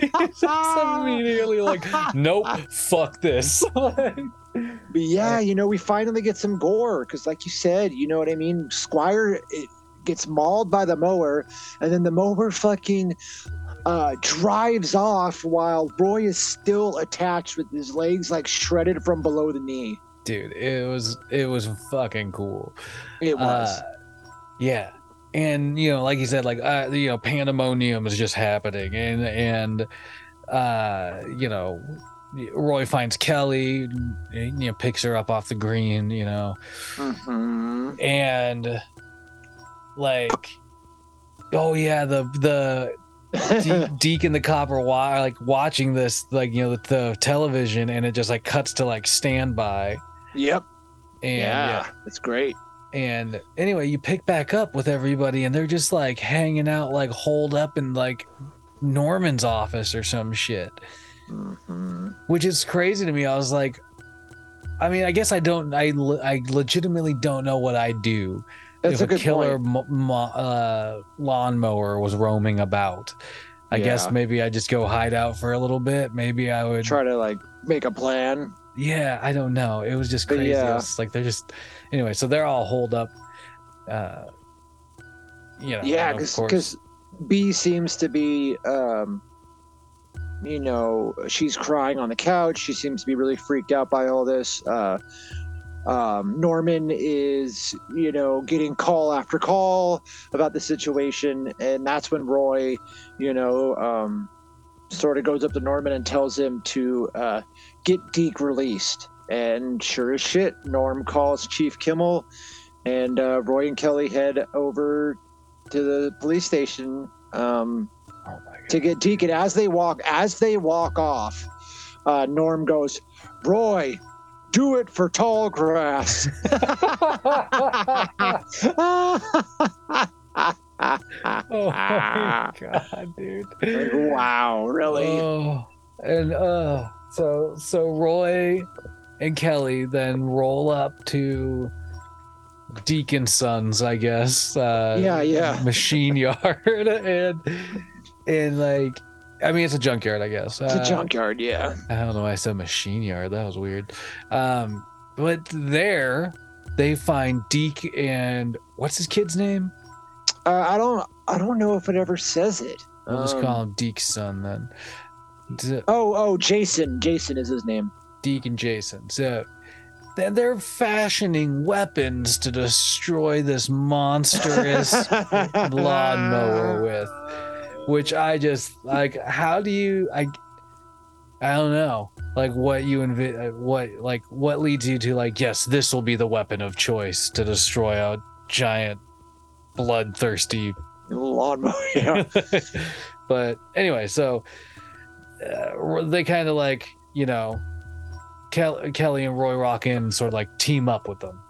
Speaker 3: just immediately like, nope, fuck this.
Speaker 4: But yeah, you know, we finally get some gore because, like you said, you know what I mean. Squire it gets mauled by the mower, and then the mower fucking uh, drives off while Roy is still attached with his legs like shredded from below the knee.
Speaker 3: Dude, it was it was fucking cool.
Speaker 4: It was.
Speaker 3: Uh, yeah. And you know, like you said, like uh, you know, pandemonium is just happening, and and uh, you know, Roy finds Kelly, you know, picks her up off the green, you know,
Speaker 4: Mhm.
Speaker 3: and like, oh yeah, the the De- Deke and the cop are like watching this, like you know, the, the television, and it just like cuts to like standby,
Speaker 4: Yep.
Speaker 3: and
Speaker 4: yeah,
Speaker 3: yeah,
Speaker 4: it's great.
Speaker 3: and anyway, you pick back up with everybody, and they're just like hanging out, like holed up in like Norman's office or some shit,
Speaker 4: Mhm.
Speaker 3: which is crazy to me. I was like, I mean, I guess I don't, I, I legitimately don't know what I do
Speaker 4: That's
Speaker 3: if
Speaker 4: a
Speaker 3: a, killer mo- mo- uh, lawnmower was roaming about. I guess maybe I just go hide out for a little bit. Maybe I would.
Speaker 4: Try to like make a plan.
Speaker 3: Yeah, I don't know. It was just crazy.
Speaker 4: yeah.
Speaker 3: It's like they're just anyway. So they're all holed up. Uh, you know,
Speaker 4: yeah, because B seems to be, um, you know, she's crying on the couch. She seems to be really freaked out by all this. Uh, um, Norman is, you know, getting call after call about the situation, and that's when Roy, you know, um, sort of goes up to Norman and tells him to uh, get Deke released. And sure as shit, Norm calls Chief Kimmel, and uh, Roy and Kelly head over to the police station um,
Speaker 3: oh
Speaker 4: to get Deke. And as they walk, as they walk off, uh, Norm goes, "Roy, do it for tall grass."
Speaker 3: Oh my god, dude.
Speaker 4: Like, wow, really?
Speaker 3: Oh, and uh, so so Roy and Kelly then roll up to Deacon Sons, I guess. Uh,
Speaker 4: Yeah, yeah.
Speaker 3: Machine yard and and like, I mean, it's a junkyard, I guess.
Speaker 4: it's a
Speaker 3: Uh,
Speaker 4: junkyard, yeah.
Speaker 3: I don't know why I said machine yard. That was weird. Um, but there they find Deke and what's his kid's name?
Speaker 4: Uh, I don't, I don't know if it ever says it.
Speaker 3: We'll just
Speaker 4: Um,
Speaker 3: call him Deke's son then. D-
Speaker 4: Oh, oh, Jason. Jason is his name.
Speaker 3: Deke and Jason. So then they're fashioning weapons to destroy this monstrous lawnmower with, which I just like. How do you? I I don't know. Like what you envi- uh, what like what leads you to like yes, this will be the weapon of choice to destroy a giant bloodthirsty
Speaker 4: Lawnmower. Yeah.
Speaker 3: but anyway, so uh, they kind of like you know, Kel- Kelly and Roy Rockin sort of like team up with them,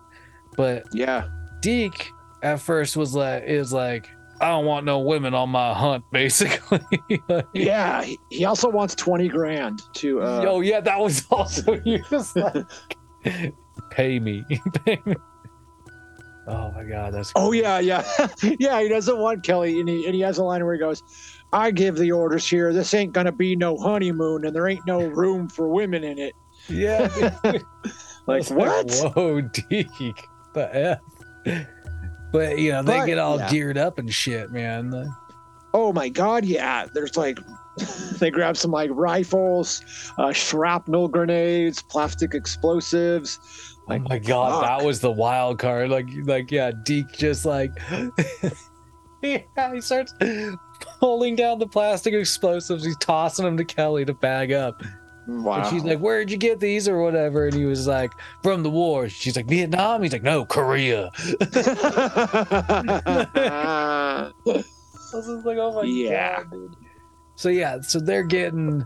Speaker 3: but
Speaker 4: yeah.
Speaker 3: Deke at first was like is like I don't want no women on my hunt, basically. Like,
Speaker 4: Yeah. He, also wants 20 grand to, uh,
Speaker 3: oh yeah, that was also just like pay me, pay me. Oh my god, that's
Speaker 4: Oh yeah, yeah, yeah. He doesn't want Kelly, and he and he has a line where he goes, "I give the orders here. This ain't gonna be no honeymoon, and there ain't no room for women in it."
Speaker 3: yeah.
Speaker 4: Like what?
Speaker 3: whoa, Deke, the f. But you know they
Speaker 4: But,
Speaker 3: get all
Speaker 4: yeah.
Speaker 3: geared up and shit, man.
Speaker 4: Oh my god, yeah. There's like, they grab some like rifles, uh, shrapnel grenades, plastic explosives.
Speaker 3: oh my god,
Speaker 4: fuck.
Speaker 3: that was the wild card. Like, like yeah, Deke just like, yeah, he starts pulling down the plastic explosives. He's tossing them to Kelly to bag up.
Speaker 4: Wow.
Speaker 3: And she's like, "Where'd you get these or whatever?" And he was like, "From the war." She's like, "Vietnam." He's like, "No, Korea." I was just like, "Oh my
Speaker 4: Yeah.
Speaker 3: god, dude." So yeah, so they're getting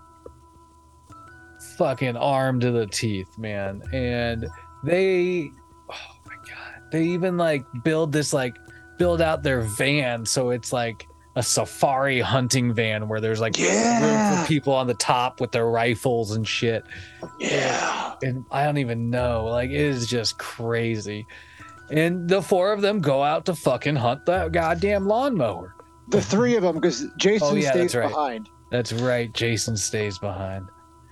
Speaker 3: fucking armed to the teeth, man, and they, oh my god, they even like build this like build out their van so it's like a safari hunting van where there's like room for people on the top with their rifles and shit.
Speaker 4: yeah.
Speaker 3: And I don't even know. Like it is just crazy. And the four of them go out to fucking hunt that goddamn lawnmower.
Speaker 4: The three of them, because Jason
Speaker 3: Oh, yeah,
Speaker 4: stays
Speaker 3: that's right.
Speaker 4: behind.
Speaker 3: That's right. Jason stays behind.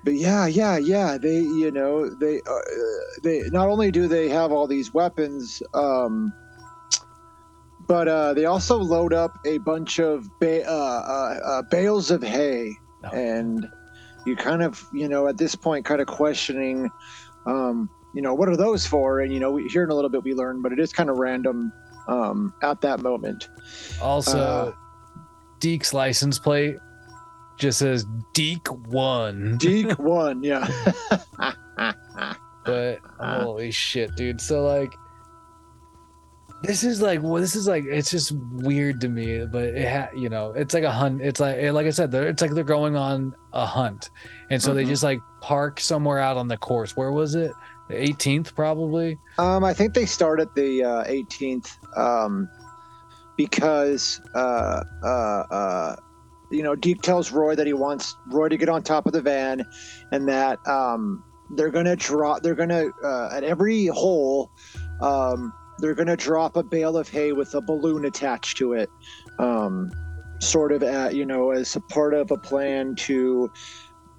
Speaker 4: But yeah, yeah, yeah. They, you know, they, uh, they not only do they have all these weapons, um, but uh, they also load up a bunch of ba- uh, uh, uh, bales of hay,
Speaker 3: Oh.
Speaker 4: and you kind of, you know, at this point, kind of questioning, um, you know, what are those for? And you know, we, here in a little bit we learn, but it is kind of random um, at that moment.
Speaker 3: Also,
Speaker 4: Uh.
Speaker 3: Deke's license plate just says Deek one.
Speaker 4: Deek one, yeah.
Speaker 3: But holy shit, dude. So like this is like well, this is like it's just weird to me, but it ha- you know, it's like a hunt. It's like like I said, they're, it's like they're going on a hunt. And so they
Speaker 4: Mhm.
Speaker 3: just like park somewhere out on the course. Where was it? The 18th probably.
Speaker 4: Um, I think they start at the uh, 18th um, because, uh, uh, uh, you know, Deke tells Roy that he wants Roy to get on top of the van and that um, they're going to drop, they're going to, uh, at every hole, um, they're going to drop a bale of hay with a balloon attached to it. Um, sort of at, you know, as a part of a plan to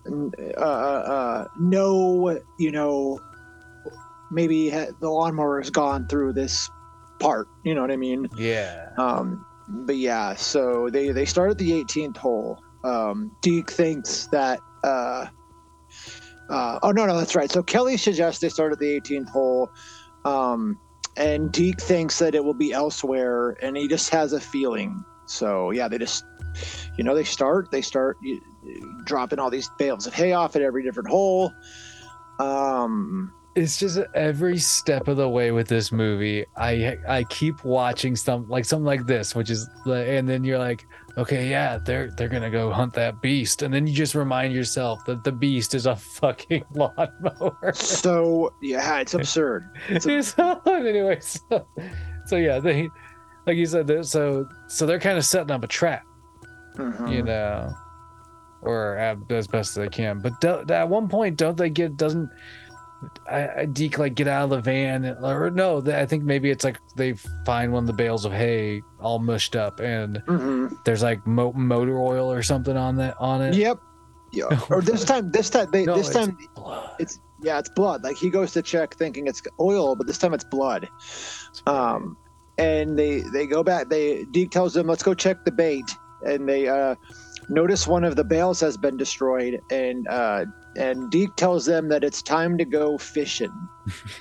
Speaker 4: uh, uh, uh, know, you know, maybe the lawnmower has gone through this part. You know what I mean?
Speaker 3: Yeah.
Speaker 4: Um, but yeah, so they they start at the 18th hole. Um, Deke thinks that. Uh, uh, oh no, no, that's right. So Kelly suggests they start at the 18th hole, um, and Deke thinks that it will be elsewhere, and he just has a feeling. So yeah, they just, you know, they start they start dropping all these bales of hay off at every different hole. Um,
Speaker 3: It's just every step of the way with this movie. I I keep watching some like something like this, which is and then you're like, okay, yeah, they're they're gonna go hunt that beast, and then you just remind yourself that the beast is a fucking lawnmower.
Speaker 4: so yeah, it's absurd. It's a-
Speaker 3: so, anyway, so, so yeah, they like you said, so so they're kind of setting up a trap,
Speaker 4: Mhm.
Speaker 3: you know, or as best as they can. But do, at one point, don't they get doesn't I, I Deke like get out of the van or no? I think maybe it's like they find one of the bales of hay all mushed up and
Speaker 4: Mhm.
Speaker 3: there's like mo- motor oil or something on that on it.
Speaker 4: Yep. Yeah. Or this time, this time, they,
Speaker 3: No,
Speaker 4: this
Speaker 3: it's
Speaker 4: time,
Speaker 3: blood.
Speaker 4: it's yeah, it's blood. Like he goes to check thinking it's oil, but this time it's blood. Um, and they they go back. They Deke tells them, "Let's go check the bait." And they uh, notice one of the bales has been destroyed, and uh, and Deke tells them that it's time to go fishing.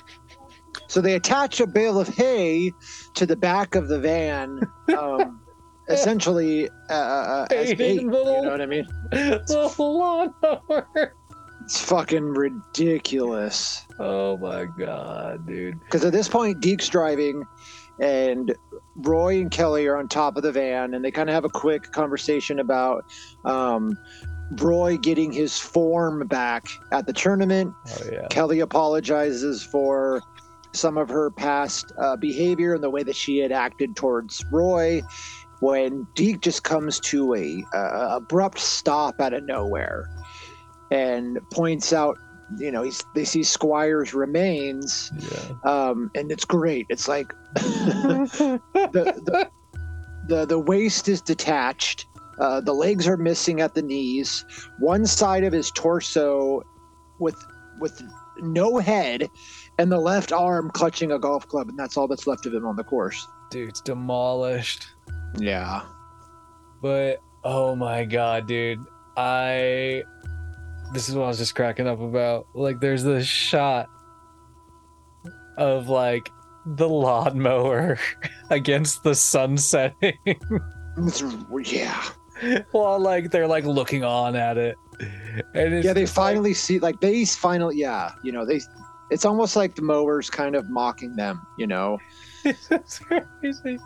Speaker 4: so they attach a bale of hay to the back of the van. Um, Essentially, uh, uh, as
Speaker 3: Hey,
Speaker 4: bait, you know what I mean?
Speaker 3: the lawnmower.
Speaker 4: It's fucking ridiculous.
Speaker 3: Oh my god, dude.
Speaker 4: Because at this point, Deke's driving, and Roy and Kelly are on top of the van, and they kind of have a quick conversation about um, Roy getting his form back at the tournament.
Speaker 3: Oh yeah.
Speaker 4: Kelly apologizes for some of her past uh, behavior and the way that she had acted towards Roy. When Deke just comes to a uh, abrupt stop out of nowhere and points out, you know, he's, they see Squire's remains,
Speaker 3: Yeah.
Speaker 4: um, and it's great. It's like the, the the the waist is detached. Uh, the legs are missing at the knees. One side of his torso, with with no head, and the left arm clutching a golf club, and that's all that's left of him on the course.
Speaker 3: Dude's demolished.
Speaker 4: Yeah.
Speaker 3: But oh my god, dude. I this is what I was just cracking up about. Like there's this shot of like the lawnmower against the sun setting
Speaker 4: It's, yeah.
Speaker 3: while like they're like looking on at it. And it's
Speaker 4: Yeah, they
Speaker 3: just, like,
Speaker 4: finally see like they finally yeah, you know, they it's almost like the mowers kind of mocking them, you know.
Speaker 3: it's crazy.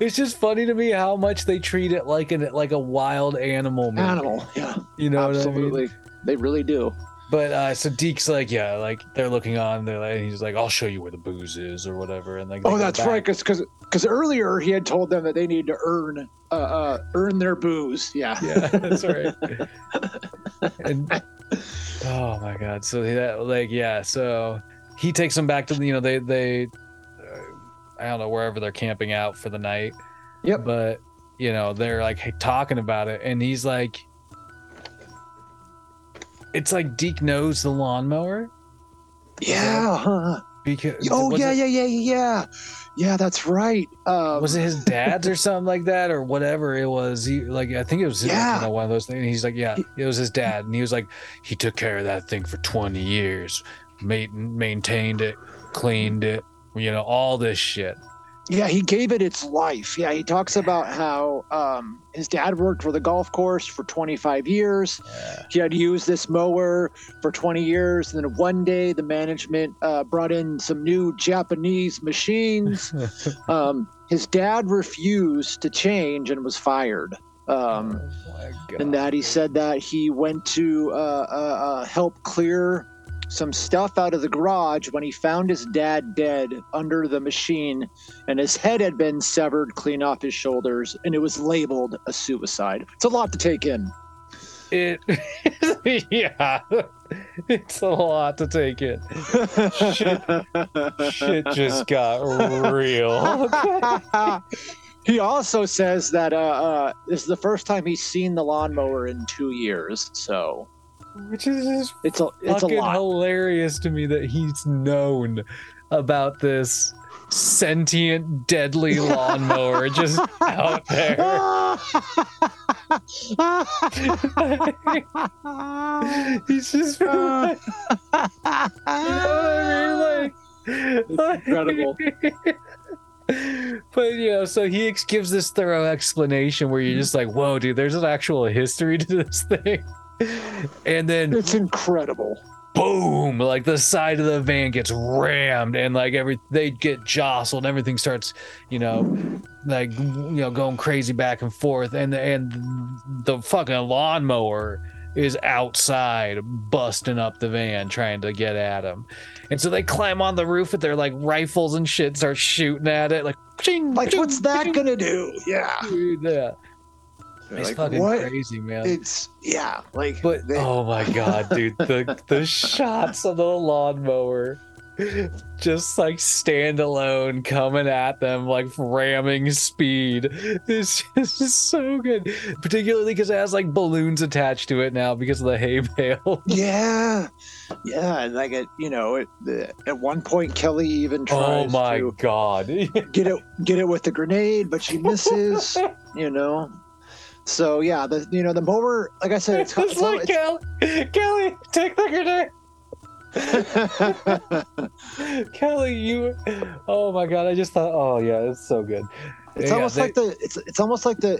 Speaker 3: It's just funny to me how much they treat it like an like a wild animal. Movie,
Speaker 4: Animal. Yeah.
Speaker 3: You know what I mean?
Speaker 4: absolutely. They really do.
Speaker 3: But uh, so Deke's like, yeah, like they're looking on. They're like, he's like, I'll show you where the booze is or whatever. And like,
Speaker 4: Oh, that's
Speaker 3: back.
Speaker 4: right. Because because earlier he had told them that they need to earn uh, uh earn their booze. Yeah.
Speaker 3: Yeah, that's right. and oh my god, so that like yeah, so he takes them back to you know they they uh, I don't know wherever they're camping out for the night.
Speaker 4: Yep.
Speaker 3: But you know they're like talking about it, and he's like, it's like Deke knows the lawnmower
Speaker 4: Yeah. huh.
Speaker 3: because
Speaker 4: Oh yeah,
Speaker 3: it-
Speaker 4: yeah, yeah, yeah, yeah. That's right. Um,
Speaker 3: was it his dad's or something like that or whatever it was he like i think it was
Speaker 4: Yeah.
Speaker 3: you know, one of those things and he's like yeah it was his dad and he was like he took care of that thing for 20 years ma- maintained it cleaned it you know all this shit
Speaker 4: Yeah, he gave it its life. Yeah, he talks about how um, his dad worked for the golf course for 25 years.
Speaker 3: yeah.
Speaker 4: He had used this mower for 20 years. And then one day, the management uh, brought in some new Japanese machines. um, his dad refused to change and was fired. Um,
Speaker 3: oh
Speaker 4: and that he said that he went to uh, uh, uh, help clear some stuff out of the garage when he found his dad dead under the machine and his head had been severed clean off his shoulders and it was labeled a suicide. It's a lot to take in.
Speaker 3: It yeah it's a lot to take in. Shit. Shit just got real.
Speaker 4: He also says that uh, uh, this is the first time he's seen the lawnmower in two years so
Speaker 3: which is just
Speaker 4: it's a it's a
Speaker 3: fucking
Speaker 4: lot
Speaker 3: hilarious to me that he's known about this sentient deadly lawnmower just out there. he's just uh. you know what I mean? Like,
Speaker 4: incredible.
Speaker 3: but you know, so he ex- gives this thorough explanation where you're mm-hmm. just like, "Whoa, dude! There's an actual history to this thing." And then
Speaker 4: it's incredible
Speaker 3: boom like the side of the van gets rammed and like every they get jostled and everything starts you know like you know going crazy back and forth and the, and the fucking lawnmower is outside busting up the van trying to get at him and so they climb on the roof with their like rifles and shit start shooting at it like Ching,
Speaker 4: Like,
Speaker 3: ching,
Speaker 4: what's that
Speaker 3: ching.
Speaker 4: gonna do? Yeah.
Speaker 3: Dude, yeah. It's
Speaker 4: Like,
Speaker 3: fucking
Speaker 4: what?
Speaker 3: crazy, man.
Speaker 4: It's yeah, like
Speaker 3: But
Speaker 4: they-
Speaker 3: oh my god, dude, the the shots of the lawnmower just like standalone coming at them like ramming speed. It's just so good. Particularly because it has like balloons attached to it now because of the hay bale.
Speaker 4: yeah, yeah, and like at you know at the, at one point Kelly even
Speaker 3: oh
Speaker 4: tries Oh
Speaker 3: my
Speaker 4: to
Speaker 3: god.
Speaker 4: get it get it with the grenade, but she misses. you know, so yeah, the you know the mower, like I said, it's,
Speaker 3: It's
Speaker 4: it's,
Speaker 3: like Kelly, Kelly, take the grenade.
Speaker 4: it's,
Speaker 3: Kelly, you. Oh my god! I just thought. Oh yeah, it's so good.
Speaker 4: it's
Speaker 3: Yeah,
Speaker 4: almost
Speaker 3: they-
Speaker 4: like the it's it's almost like the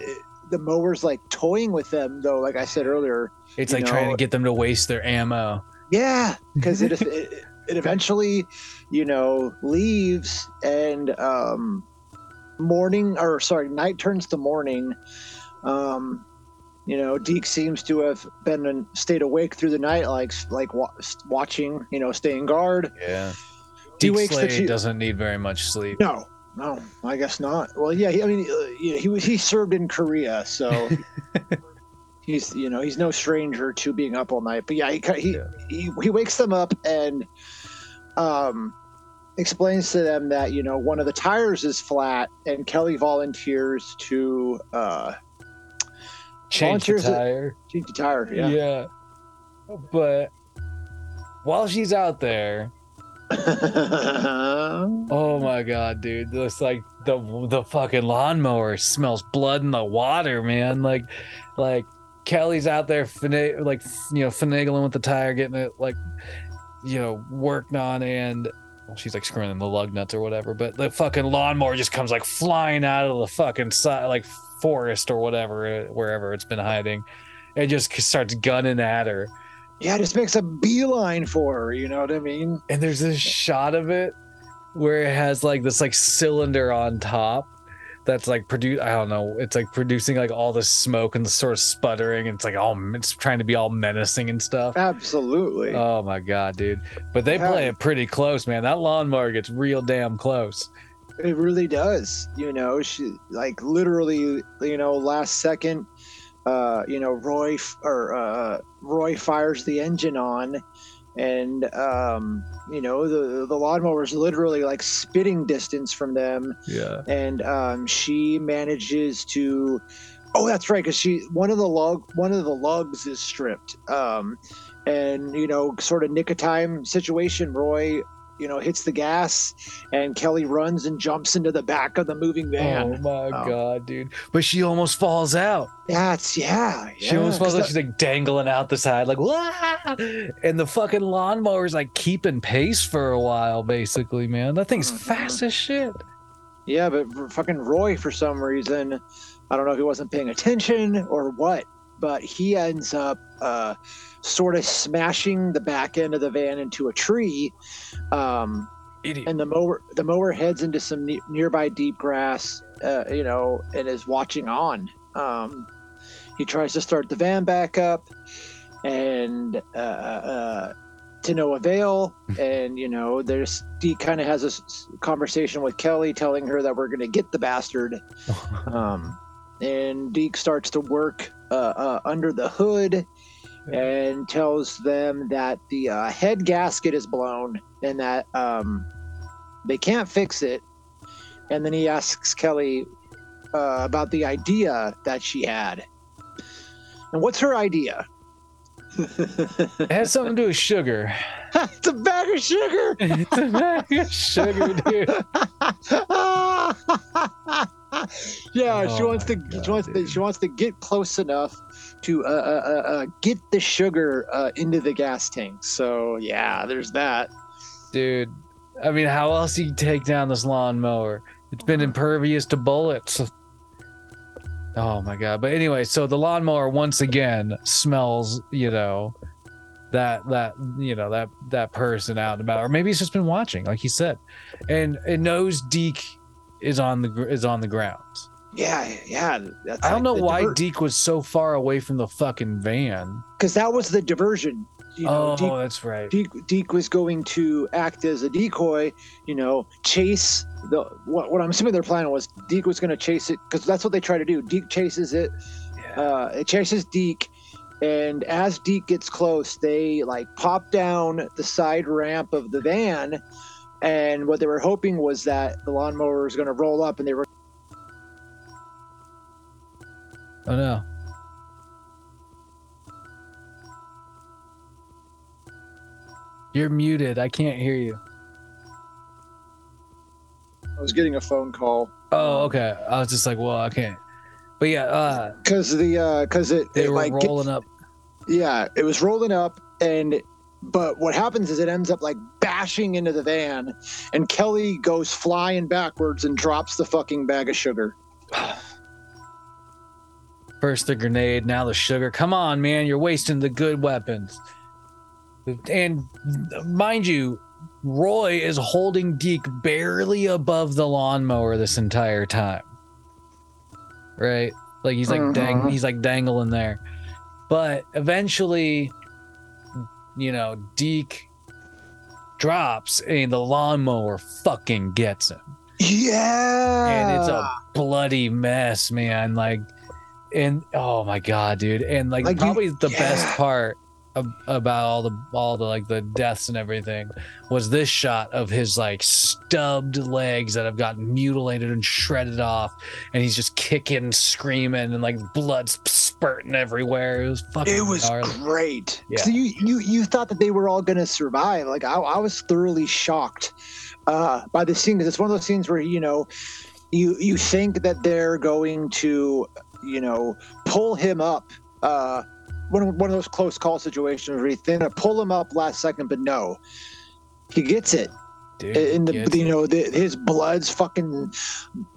Speaker 4: the mower's like toying with them though. Like I said earlier,
Speaker 3: It's
Speaker 4: you
Speaker 3: like trying to get them to waste their ammo.
Speaker 4: Yeah, because it, it it eventually, you know, leaves and um, morning or sorry, night turns to morning. Um, you know, Deke seems to have been in, stayed awake through the night, like like wa- watching, you know, staying guard.
Speaker 3: Yeah.
Speaker 4: He
Speaker 3: Deke
Speaker 4: wakes
Speaker 3: Slade
Speaker 4: two-
Speaker 3: doesn't need very much sleep.
Speaker 4: No, no, I guess not. Well, yeah, he, I mean, uh, yeah, he was he served in Korea, so. He's, you know, he's no stranger to being up all night. But yeah, he he,
Speaker 3: Yeah.
Speaker 4: he, he wakes them up and um, explains to them that you know one of the tires is flat, and Kelly volunteers to uh,
Speaker 3: Change the tire.
Speaker 4: change the tire.
Speaker 3: Yeah.
Speaker 4: Yeah.
Speaker 3: But while she's out there, oh my god, dude, this like the the fucking lawnmower smells blood in the water, man. Like, like Kelly's out there, fina- like you know, finagling with the tire, getting it like, you know, worked on, and well, she's like screwing in the lug nuts or whatever. But the fucking lawnmower just comes like flying out of the fucking side, like forest or whatever, wherever it's been hiding. It just starts gunning at her.
Speaker 4: yeah, it just makes a beeline for her. You know what I mean?
Speaker 3: and there's this shot of it where it has like this like cylinder on top that's like produce i don't know it's like producing like all the smoke and the sort of sputtering and it's like all it's trying to be all menacing and stuff
Speaker 4: Absolutely.
Speaker 3: oh my god dude but they play it pretty close man that lawnmower gets real damn close
Speaker 4: It really does. You know, she like literally, you know, last second, uh, you know, Roy or uh, Roy fires the engine on, and um, you know, the the lawnmower is literally like spitting distance from them,
Speaker 3: yeah
Speaker 4: and um, she manages to. Oh, that's right, because she one of the lug one of the lugs is stripped, um, and you know, sort of nick of time situation. Roy, you know, hits the gas, and Kelly runs and jumps into the back of the moving van. oh my
Speaker 3: god dude but she almost falls out
Speaker 4: That's yeah, yeah.
Speaker 3: She almost falls out. She's like dangling out the side, like Wah! and the fucking lawnmower's like keeping pace for a while. Basically, man, that thing's
Speaker 4: Mhm.
Speaker 3: fast as shit.
Speaker 4: yeah, but fucking Roy, for some reason, I don't know if he wasn't paying attention or what, but he ends up uh, sort of smashing the back end of the van into a tree. Um, and the mower the mower heads into some ne- nearby deep grass uh, you know and is watching on. Um, he tries to start the van back up and uh, uh, to no avail. And you know there's Deke kind of has a s- conversation with Kelly telling her that we're going to get the bastard. Um, and Deke starts to work uh, uh, under the hood and tells them that the uh, head gasket is blown and that um, they can't fix it. And then he asks Kelly uh, about the idea that she had. And what's her idea?
Speaker 3: It has something to do with sugar.
Speaker 4: it's a bag of sugar.
Speaker 3: it's a bag of sugar, dude.
Speaker 4: yeah, she
Speaker 3: Oh
Speaker 4: wants to.
Speaker 3: God,
Speaker 4: she wants to. She wants to get close enough to uh, uh, uh, uh, get the sugar uh, into the gas tank. So yeah, there's that.
Speaker 3: Dude, I mean, how else do you take down this lawnmower? It's been impervious to bullets. Oh my god! But anyway, so the lawnmower once again smells, you know, that that you know that that person out and about, or maybe he's just been watching, like he said, and it knows Deke is on the is on the ground.
Speaker 4: Yeah, yeah. That's
Speaker 3: I don't know why
Speaker 4: Diver-
Speaker 3: Deke was so far away from the fucking van.
Speaker 4: because that was the diversion. You know,
Speaker 3: oh,
Speaker 4: Deke,
Speaker 3: that's right.
Speaker 4: Deke, Deke was going to act as a decoy. You know, chase the what, what I'm assuming their plan was. Deke was going to chase it because that's what they try to do. Deke chases it.
Speaker 3: Yeah.
Speaker 4: Uh, it chases Deke, and as Deke gets close, they like pop down the side ramp of the van. And what they were hoping was that the lawnmower was going to roll up, and they were
Speaker 3: oh no. You're muted. I can't hear you.
Speaker 4: I was getting a phone call
Speaker 3: Oh, okay. I was just like, well, I can't. But yeah, uh,
Speaker 4: because the uh because it,
Speaker 3: they
Speaker 4: it
Speaker 3: were
Speaker 4: like
Speaker 3: rolling up.
Speaker 4: yeah it was rolling up and but what happens is it ends up like bashing into the van and kelly goes flying backwards and drops the fucking bag of sugar
Speaker 3: First the grenade, now the sugar. Come on, man, you're wasting the good weapons. And mind you, Roy is holding Deke barely above the lawnmower this entire time. Right? Like he's like dang
Speaker 4: Mhm.
Speaker 3: he's like dangling there. But eventually, you know, Deke drops and the lawnmower fucking gets him
Speaker 4: yeah
Speaker 3: and it's a bloody mess, man. Like, and oh my god, dude, and like,
Speaker 4: Like, you-
Speaker 3: probably the best part ab- about all the all the like the deaths and everything was this shot of his like stubbed legs that have gotten mutilated and shredded off, and he's just kicking, screaming, and like blood spurting everywhere. It was fucking.
Speaker 4: it was
Speaker 3: gnarly.
Speaker 4: great
Speaker 3: Yeah.
Speaker 4: so you you you thought that they were all gonna survive like i, I was thoroughly shocked uh by the scene because it's one of those scenes where you know you you think that they're going to you know pull him up uh one of, one of those close call situations where you think to pull him up last second but no. He gets it.
Speaker 3: Dude.
Speaker 4: in the you know the, his blood's fucking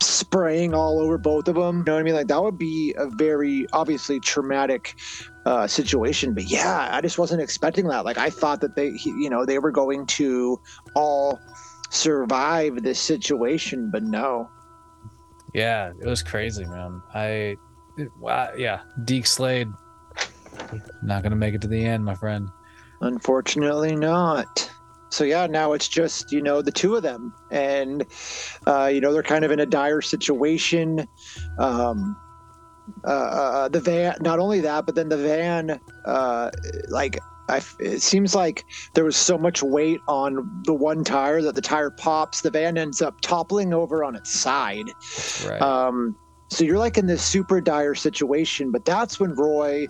Speaker 4: spraying all over both of them you know what i mean? Like that would be a very obviously traumatic uh situation but yeah i just wasn't expecting that. Like i thought that they he- you know they were going to all survive this situation but no.
Speaker 3: Yeah, it was crazy, man. I, wow, yeah, Deke Slade, not gonna make it to the end, my friend.
Speaker 4: Unfortunately, not. So yeah, now it's just you know the two of them, and uh, you know they're kind of in a dire situation. Um, uh, uh, the van, not only that, but then the van, uh, like I, f- it seems like there was so much weight on the one tire that the tire pops. The van ends up toppling over on its side.
Speaker 3: Right.
Speaker 4: Um, so you're like in this super dire situation, but that's when Roy,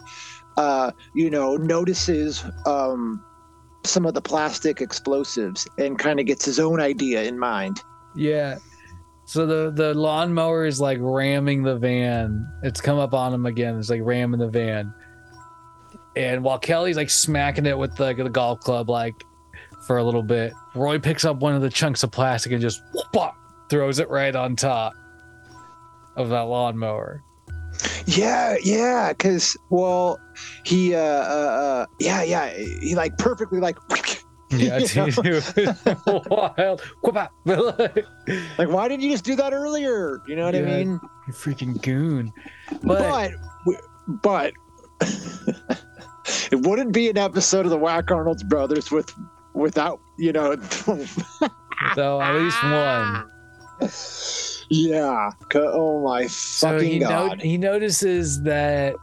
Speaker 4: uh, you know, notices um, some of the plastic explosives and kind of gets his own idea in mind.
Speaker 3: Yeah. So the the lawnmower is like ramming the van. It's come up on him again. It's like ramming the van. And while Kelly's like smacking it with the, the golf club, like for a little bit, Roy picks up one of the chunks of plastic and just whoop, throws it right on top of that lawnmower.
Speaker 4: Yeah, yeah, because well, he, uh, uh, uh, yeah, yeah, he like perfectly like,
Speaker 3: Yeah, wild.
Speaker 4: Like why didn't you just do that earlier? You know what I mean?
Speaker 3: You freaking goon. But,
Speaker 4: But, but, it wouldn't be an episode of the Whack Arnold's Brothers with without you know
Speaker 3: though at least one.
Speaker 4: Yeah. Oh my
Speaker 3: So
Speaker 4: fucking
Speaker 3: he, no- he notices that,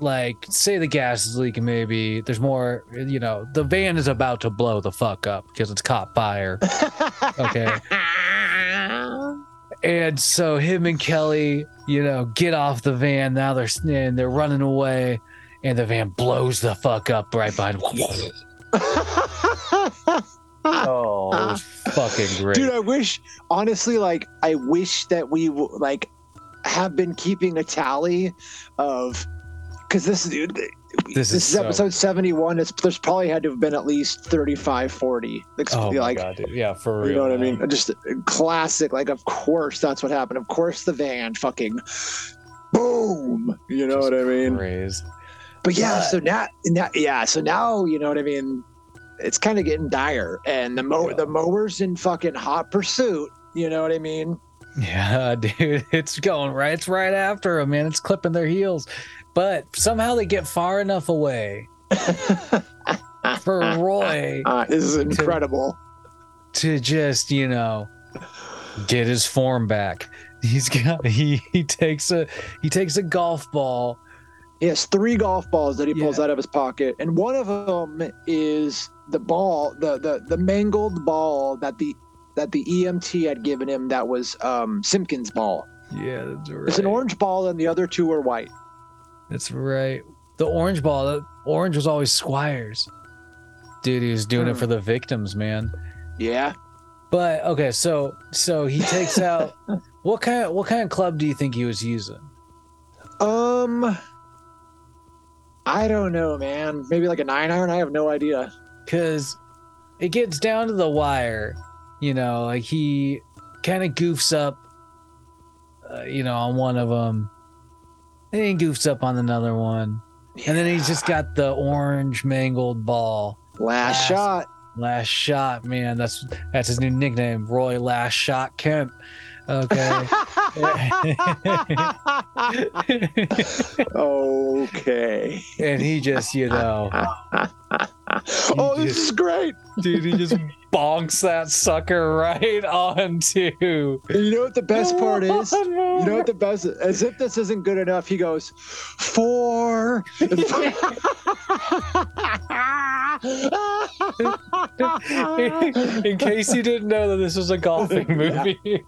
Speaker 3: like, say the gas is leaking, maybe there's more, you know, the van is about to blow the fuck up because it's caught fire. Okay. and so him and Kelly, you know, get off the van. Now they're and they're running away, and the van blows the fuck up right behind. oh, fucking great.
Speaker 4: Dude, I wish honestly, like, I wish that we like have been keeping a tally of because this is
Speaker 3: This
Speaker 4: this,
Speaker 3: is
Speaker 4: is,
Speaker 3: so-
Speaker 4: episode 71 it's there's probably had to have been at least 35 40 Ex-
Speaker 3: oh my
Speaker 4: like
Speaker 3: god, dude. yeah, for real.
Speaker 4: you know what i mean just classic like of course that's what happened of course the van fucking boom you know
Speaker 3: Just
Speaker 4: what i mean
Speaker 3: Craze.
Speaker 4: but yeah so now, now yeah so now you know what i mean it's kind of getting dire and the mow
Speaker 3: Yeah.
Speaker 4: the mowers in fucking hot pursuit you know what i mean
Speaker 3: Yeah, dude, it's going right. It's right after him, man. It's clipping their heels, but somehow they get far enough away for Roy
Speaker 4: Uh, this is incredible.
Speaker 3: to just, you know, get his form back. He's got he he takes a he takes a golf ball.
Speaker 4: He has three golf balls that he pulls
Speaker 3: Yeah.
Speaker 4: out of his pocket, and one of them is the ball, the the the mangled ball that the that the EMT had given him. That was um, Simpkins' ball.
Speaker 3: Yeah, that's right.
Speaker 4: It's an orange ball, and the other two are white.
Speaker 3: That's right. The orange ball. The orange was always Squires. Dude, he was doing it
Speaker 4: Hmm.
Speaker 3: for the victims, man.
Speaker 4: Yeah.
Speaker 3: But okay, so so he takes out what kind of what kind of club do you think he was using?
Speaker 4: Um. I don't know, man. Maybe like a nine iron. I have no idea.
Speaker 3: Cause it gets down to the wire, you know, like he kind of goofs up, uh, you know, on one of them, and he goofs up on another one, and then he's just got the orange mangled ball.
Speaker 4: last
Speaker 3: Last-
Speaker 4: shot.
Speaker 3: Last shot, man. That's that's his new nickname, Roy Last Shot Kemp. Okay.
Speaker 4: okay.
Speaker 3: and he just, you know,
Speaker 4: oh,
Speaker 3: You
Speaker 4: this
Speaker 3: just-
Speaker 4: is great.
Speaker 3: dude, he just bonks that sucker right onto.
Speaker 4: And you know what the best part is? You know what the best? As if this isn't good enough, he goes four.
Speaker 3: In case you didn't know that this was a golfing movie.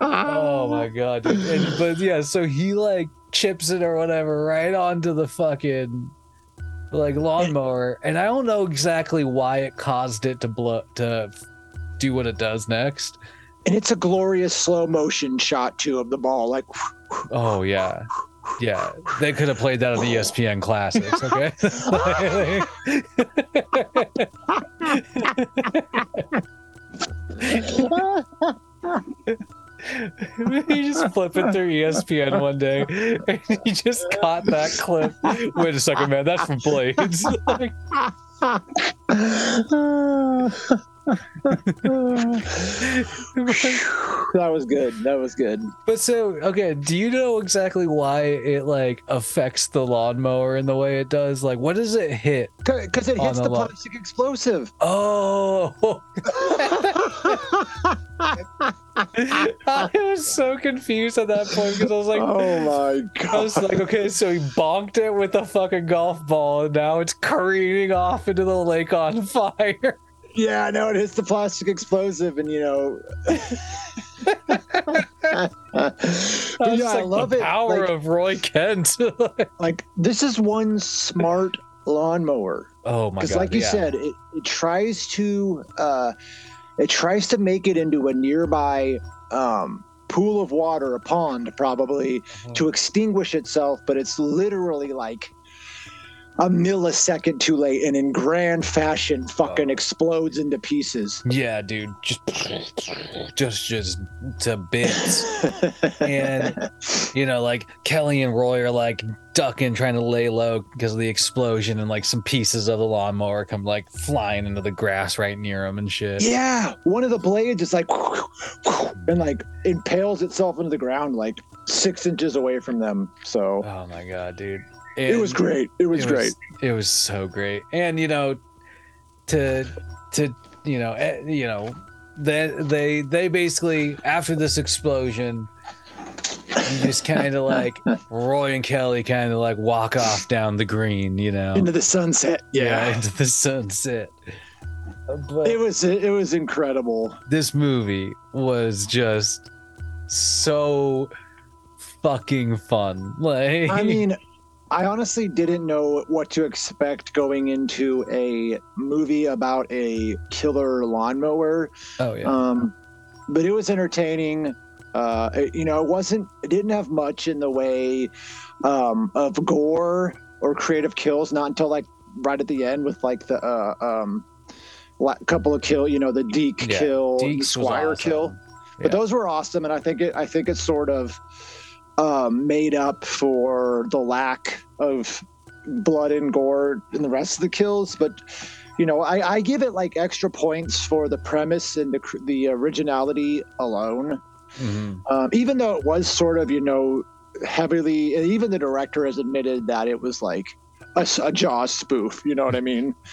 Speaker 3: Oh my god. And, but yeah, so he like chips it or whatever right onto the fucking like lawnmower, and I don't know exactly why it caused it to blow to do what it does next.
Speaker 4: and it's a glorious slow motion shot too of the ball. Like
Speaker 3: Oh yeah. Yeah, they could have played that on the ESPN classics, okay? he just flipping through ESPN one day and he just caught that clip. Wait a second, man, that's from Blades.
Speaker 4: that was good. That was good.
Speaker 3: but so, okay, do you know exactly why it like affects the lawnmower in the way it does? Like, what does it hit?
Speaker 4: Because it hits
Speaker 3: the
Speaker 4: the
Speaker 3: lo-
Speaker 4: plastic explosive.
Speaker 3: Oh, I was so confused at that point because I was like,
Speaker 4: oh my god!"
Speaker 3: I was like, okay, so he bonked it with a fucking golf ball, and now it's careening off into the lake on fire.
Speaker 4: Yeah, no, it hits the plastic explosive, and you know. yeah, I
Speaker 3: like
Speaker 4: love
Speaker 3: the
Speaker 4: it.
Speaker 3: power
Speaker 4: Like,
Speaker 3: of Roy Kent.
Speaker 4: like this is one smart lawnmower
Speaker 3: oh my god!
Speaker 4: because, like you
Speaker 3: yeah.
Speaker 4: said, it, it tries to uh, it tries to make it into a nearby um, pool of water, a pond, probably
Speaker 3: Uh-huh.
Speaker 4: to extinguish itself, but it's literally like a millisecond too late, and in grand fashion, fucking
Speaker 3: Oh.
Speaker 4: explodes into pieces.
Speaker 3: yeah, dude, just, just, just to bits. And- you know, like Kelly and Roy are like ducking, trying to lay low because of the explosion, and like some pieces of the lawnmower come like flying into the grass right near them and shit.
Speaker 4: Yeah, one of the blades is like and like impales itself into the ground like six inches away from them. So
Speaker 3: Oh my god, dude!
Speaker 4: It was great. It was
Speaker 3: it
Speaker 4: great.
Speaker 3: it was so great, and you know, to to you know, eh, you know, they they they basically after this explosion. You just kind of like Roy and Kelly kind of like walk off down the green, you know.
Speaker 4: Into the sunset.
Speaker 3: yeah, into the sunset. But
Speaker 4: It was it was incredible.
Speaker 3: this movie was just so fucking fun. Like,
Speaker 4: I mean, I honestly didn't know what to expect going into a movie about a killer lawnmower.
Speaker 3: oh yeah,
Speaker 4: Um, but it was entertaining. Uh, it- you know, it wasn't. It didn't have much in the way um, of gore or creative kills. Not until like right at the end with like the uh, um, couple of kill. You know, the Deke
Speaker 3: Yeah,
Speaker 4: kill, the
Speaker 3: Deeks
Speaker 4: Squire
Speaker 3: awesome.
Speaker 4: kill. But
Speaker 3: Yeah.
Speaker 4: those were awesome, and I think it. I think it sort of um, made up for the lack of blood and gore in the rest of the kills, but you know, I, I give it like extra points for the premise and the the originality alone.
Speaker 3: Mhm.
Speaker 4: Um, even though it was sort of, you know, heavily, even the director has admitted that it was like a, a Jaws spoof. You know what I mean?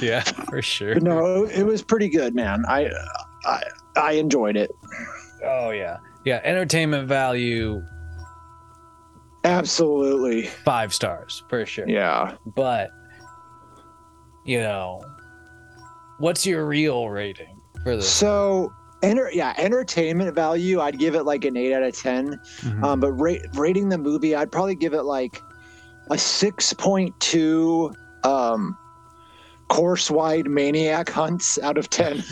Speaker 3: Yeah, for sure.
Speaker 4: But no, it was pretty good, man. I, I, I enjoyed it.
Speaker 3: Oh yeah, yeah. Entertainment value
Speaker 4: Absolutely.
Speaker 3: five stars for sure.
Speaker 4: Yeah.
Speaker 3: But you know, what's your real rating for this?
Speaker 4: So, enter, yeah, entertainment value, I'd give it like an eight out of 10.
Speaker 3: Mhm.
Speaker 4: Um, but ra- rating the movie, I'd probably give it like a 6.2 um, course wide maniac hunts out of 10.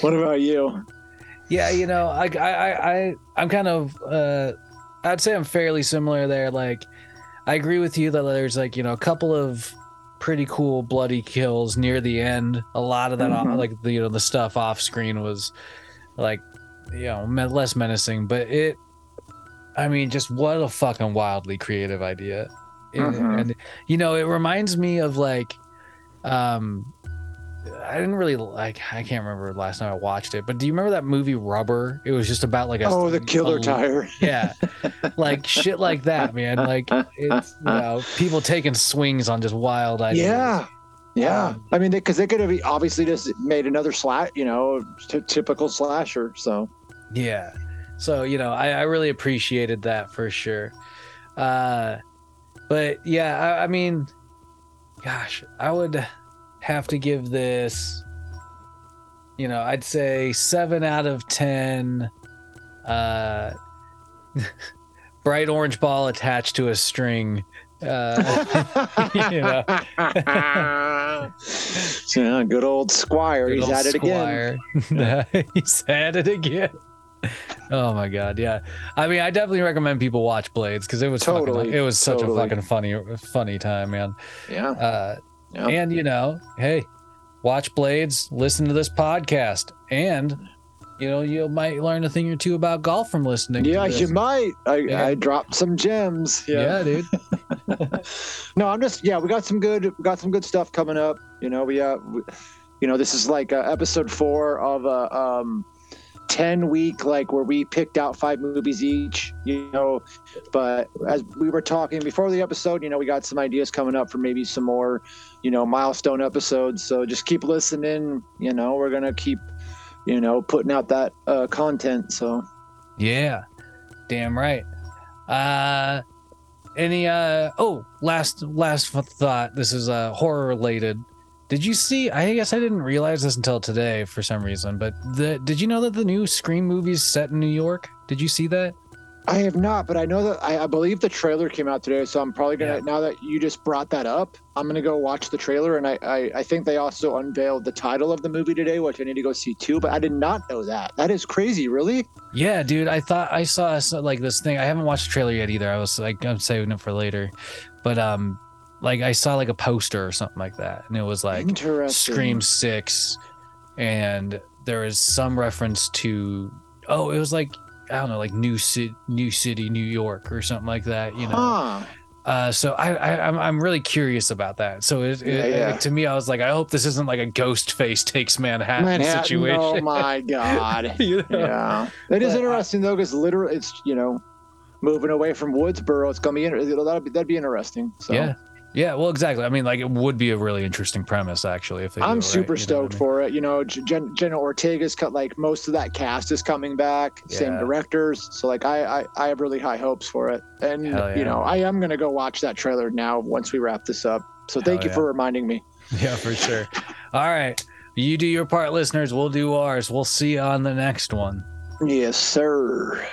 Speaker 4: what about you?
Speaker 3: Yeah, you know, I, I, I, I'm kind of, uh, I'd say I'm fairly similar there. Like, I agree with you that there's like, you know, a couple of pretty cool bloody kills near the end. A lot of that,
Speaker 4: Mhm.
Speaker 3: like the, you know, the stuff off screen was like, you know, less menacing, but it, I mean, just what a fucking wildly creative idea. It-
Speaker 4: Mhm.
Speaker 3: And, you know, it reminds me of like, um, I didn't really like. I can't remember last time I watched it, but do you remember that movie Rubber? It was just about like a
Speaker 4: Oh, the killer
Speaker 3: a-
Speaker 4: tire.
Speaker 3: Yeah, like shit like that, man. Like it's you know people taking swings on just wild ideas.
Speaker 4: Yeah. Yeah.
Speaker 3: Um,
Speaker 4: I mean, because they, could have obviously just made another slash, you know, t- typical slasher. So,
Speaker 3: Yeah. So, you know, I, I really appreciated that for sure. Uh, but yeah, I, I mean, gosh, I would have to give this, you know, I'd say seven out of 10. Uh, bright orange ball attached to a string. Uh, you know,
Speaker 4: yeah, good old Squire.
Speaker 3: Good
Speaker 4: He's
Speaker 3: old
Speaker 4: at it again.
Speaker 3: Squire. He's at it again. Oh my god, yeah. I mean, I definitely recommend people watch Blades because it was
Speaker 4: Totally,
Speaker 3: fucking, it was such
Speaker 4: totally.
Speaker 3: a fucking funny funny time, man.
Speaker 4: Yeah.
Speaker 3: Uh,
Speaker 4: Yeah.
Speaker 3: And you know, hey, watch Blades, listen to this podcast, and you know you might learn a thing or two about golf from listening. to
Speaker 4: Yeah,
Speaker 3: this.
Speaker 4: you might. I,
Speaker 3: Yeah.
Speaker 4: I dropped some gems.
Speaker 3: Yeah, dude.
Speaker 4: No, I'm just yeah. We got some good. We got some good stuff coming up. You know, we uh, we, you know, this is like uh, episode four of a um, ten week like where we picked out five movies each. You know, but as we were talking before the episode, you know, we got some ideas coming up for maybe some more, you know, milestone episodes. So just keep listening. You know, we're gonna keep, you know, putting out that uh, content. So.
Speaker 3: Yeah, damn right. Uh, any uh oh, last last thought. This is uh horror related. Did you see? I guess I didn't realize this until today for some reason. But the did you know that the new Scream movie's set in New York? Did you see that?
Speaker 4: I have not, but I know that I, I believe the trailer came out today, so I'm probably gonna.
Speaker 3: Yeah.
Speaker 4: Now that you just brought that up, I'm gonna go watch the trailer, and I, I I think they also unveiled the title of the movie today, which I need to go see too. But I did not know that. That is crazy, really.
Speaker 3: Yeah, dude. I thought I saw like this thing. I haven't watched the trailer yet either. I was like, I'm saving it for later. But um, like I saw like a poster or something like that, and it was like Scream Six, and there is some reference to oh, it was like I don't know, like New City, New City, New York, or something like that. You know.
Speaker 4: Huh.
Speaker 3: Uh, so I, I I'm I'm really curious about that. So it,
Speaker 4: Yeah,
Speaker 3: it,
Speaker 4: yeah.
Speaker 3: to me, I was like, I hope this isn't like a Ghostface takes Manhattan,
Speaker 4: Manhattan.
Speaker 3: situation.
Speaker 4: Oh my god.
Speaker 3: You know?
Speaker 4: yeah. It is
Speaker 3: But
Speaker 4: interesting though, because literally, it's you know, moving away from Woodsboro. It's gonna be that'd be that'd be interesting. So.
Speaker 3: Yeah. Yeah, well, exactly. I mean, like, it would be a really interesting premise, actually, if they.
Speaker 4: I'm
Speaker 3: right,
Speaker 4: super
Speaker 3: you know
Speaker 4: stoked
Speaker 3: I mean?
Speaker 4: for it. You know, Jen, Jenna Ortega's cut like most of that cast is coming back.
Speaker 3: yeah.
Speaker 4: Same directors, so like I, I I have really high hopes for it. And
Speaker 3: yeah.
Speaker 4: you know, I am gonna go watch that trailer now once we wrap this up. So thank
Speaker 3: Hell
Speaker 4: you
Speaker 3: yeah.
Speaker 4: for reminding me.
Speaker 3: Yeah, for sure. All right, you do your part, listeners. We'll do ours. We'll see you on the next one.
Speaker 4: Yes, sir.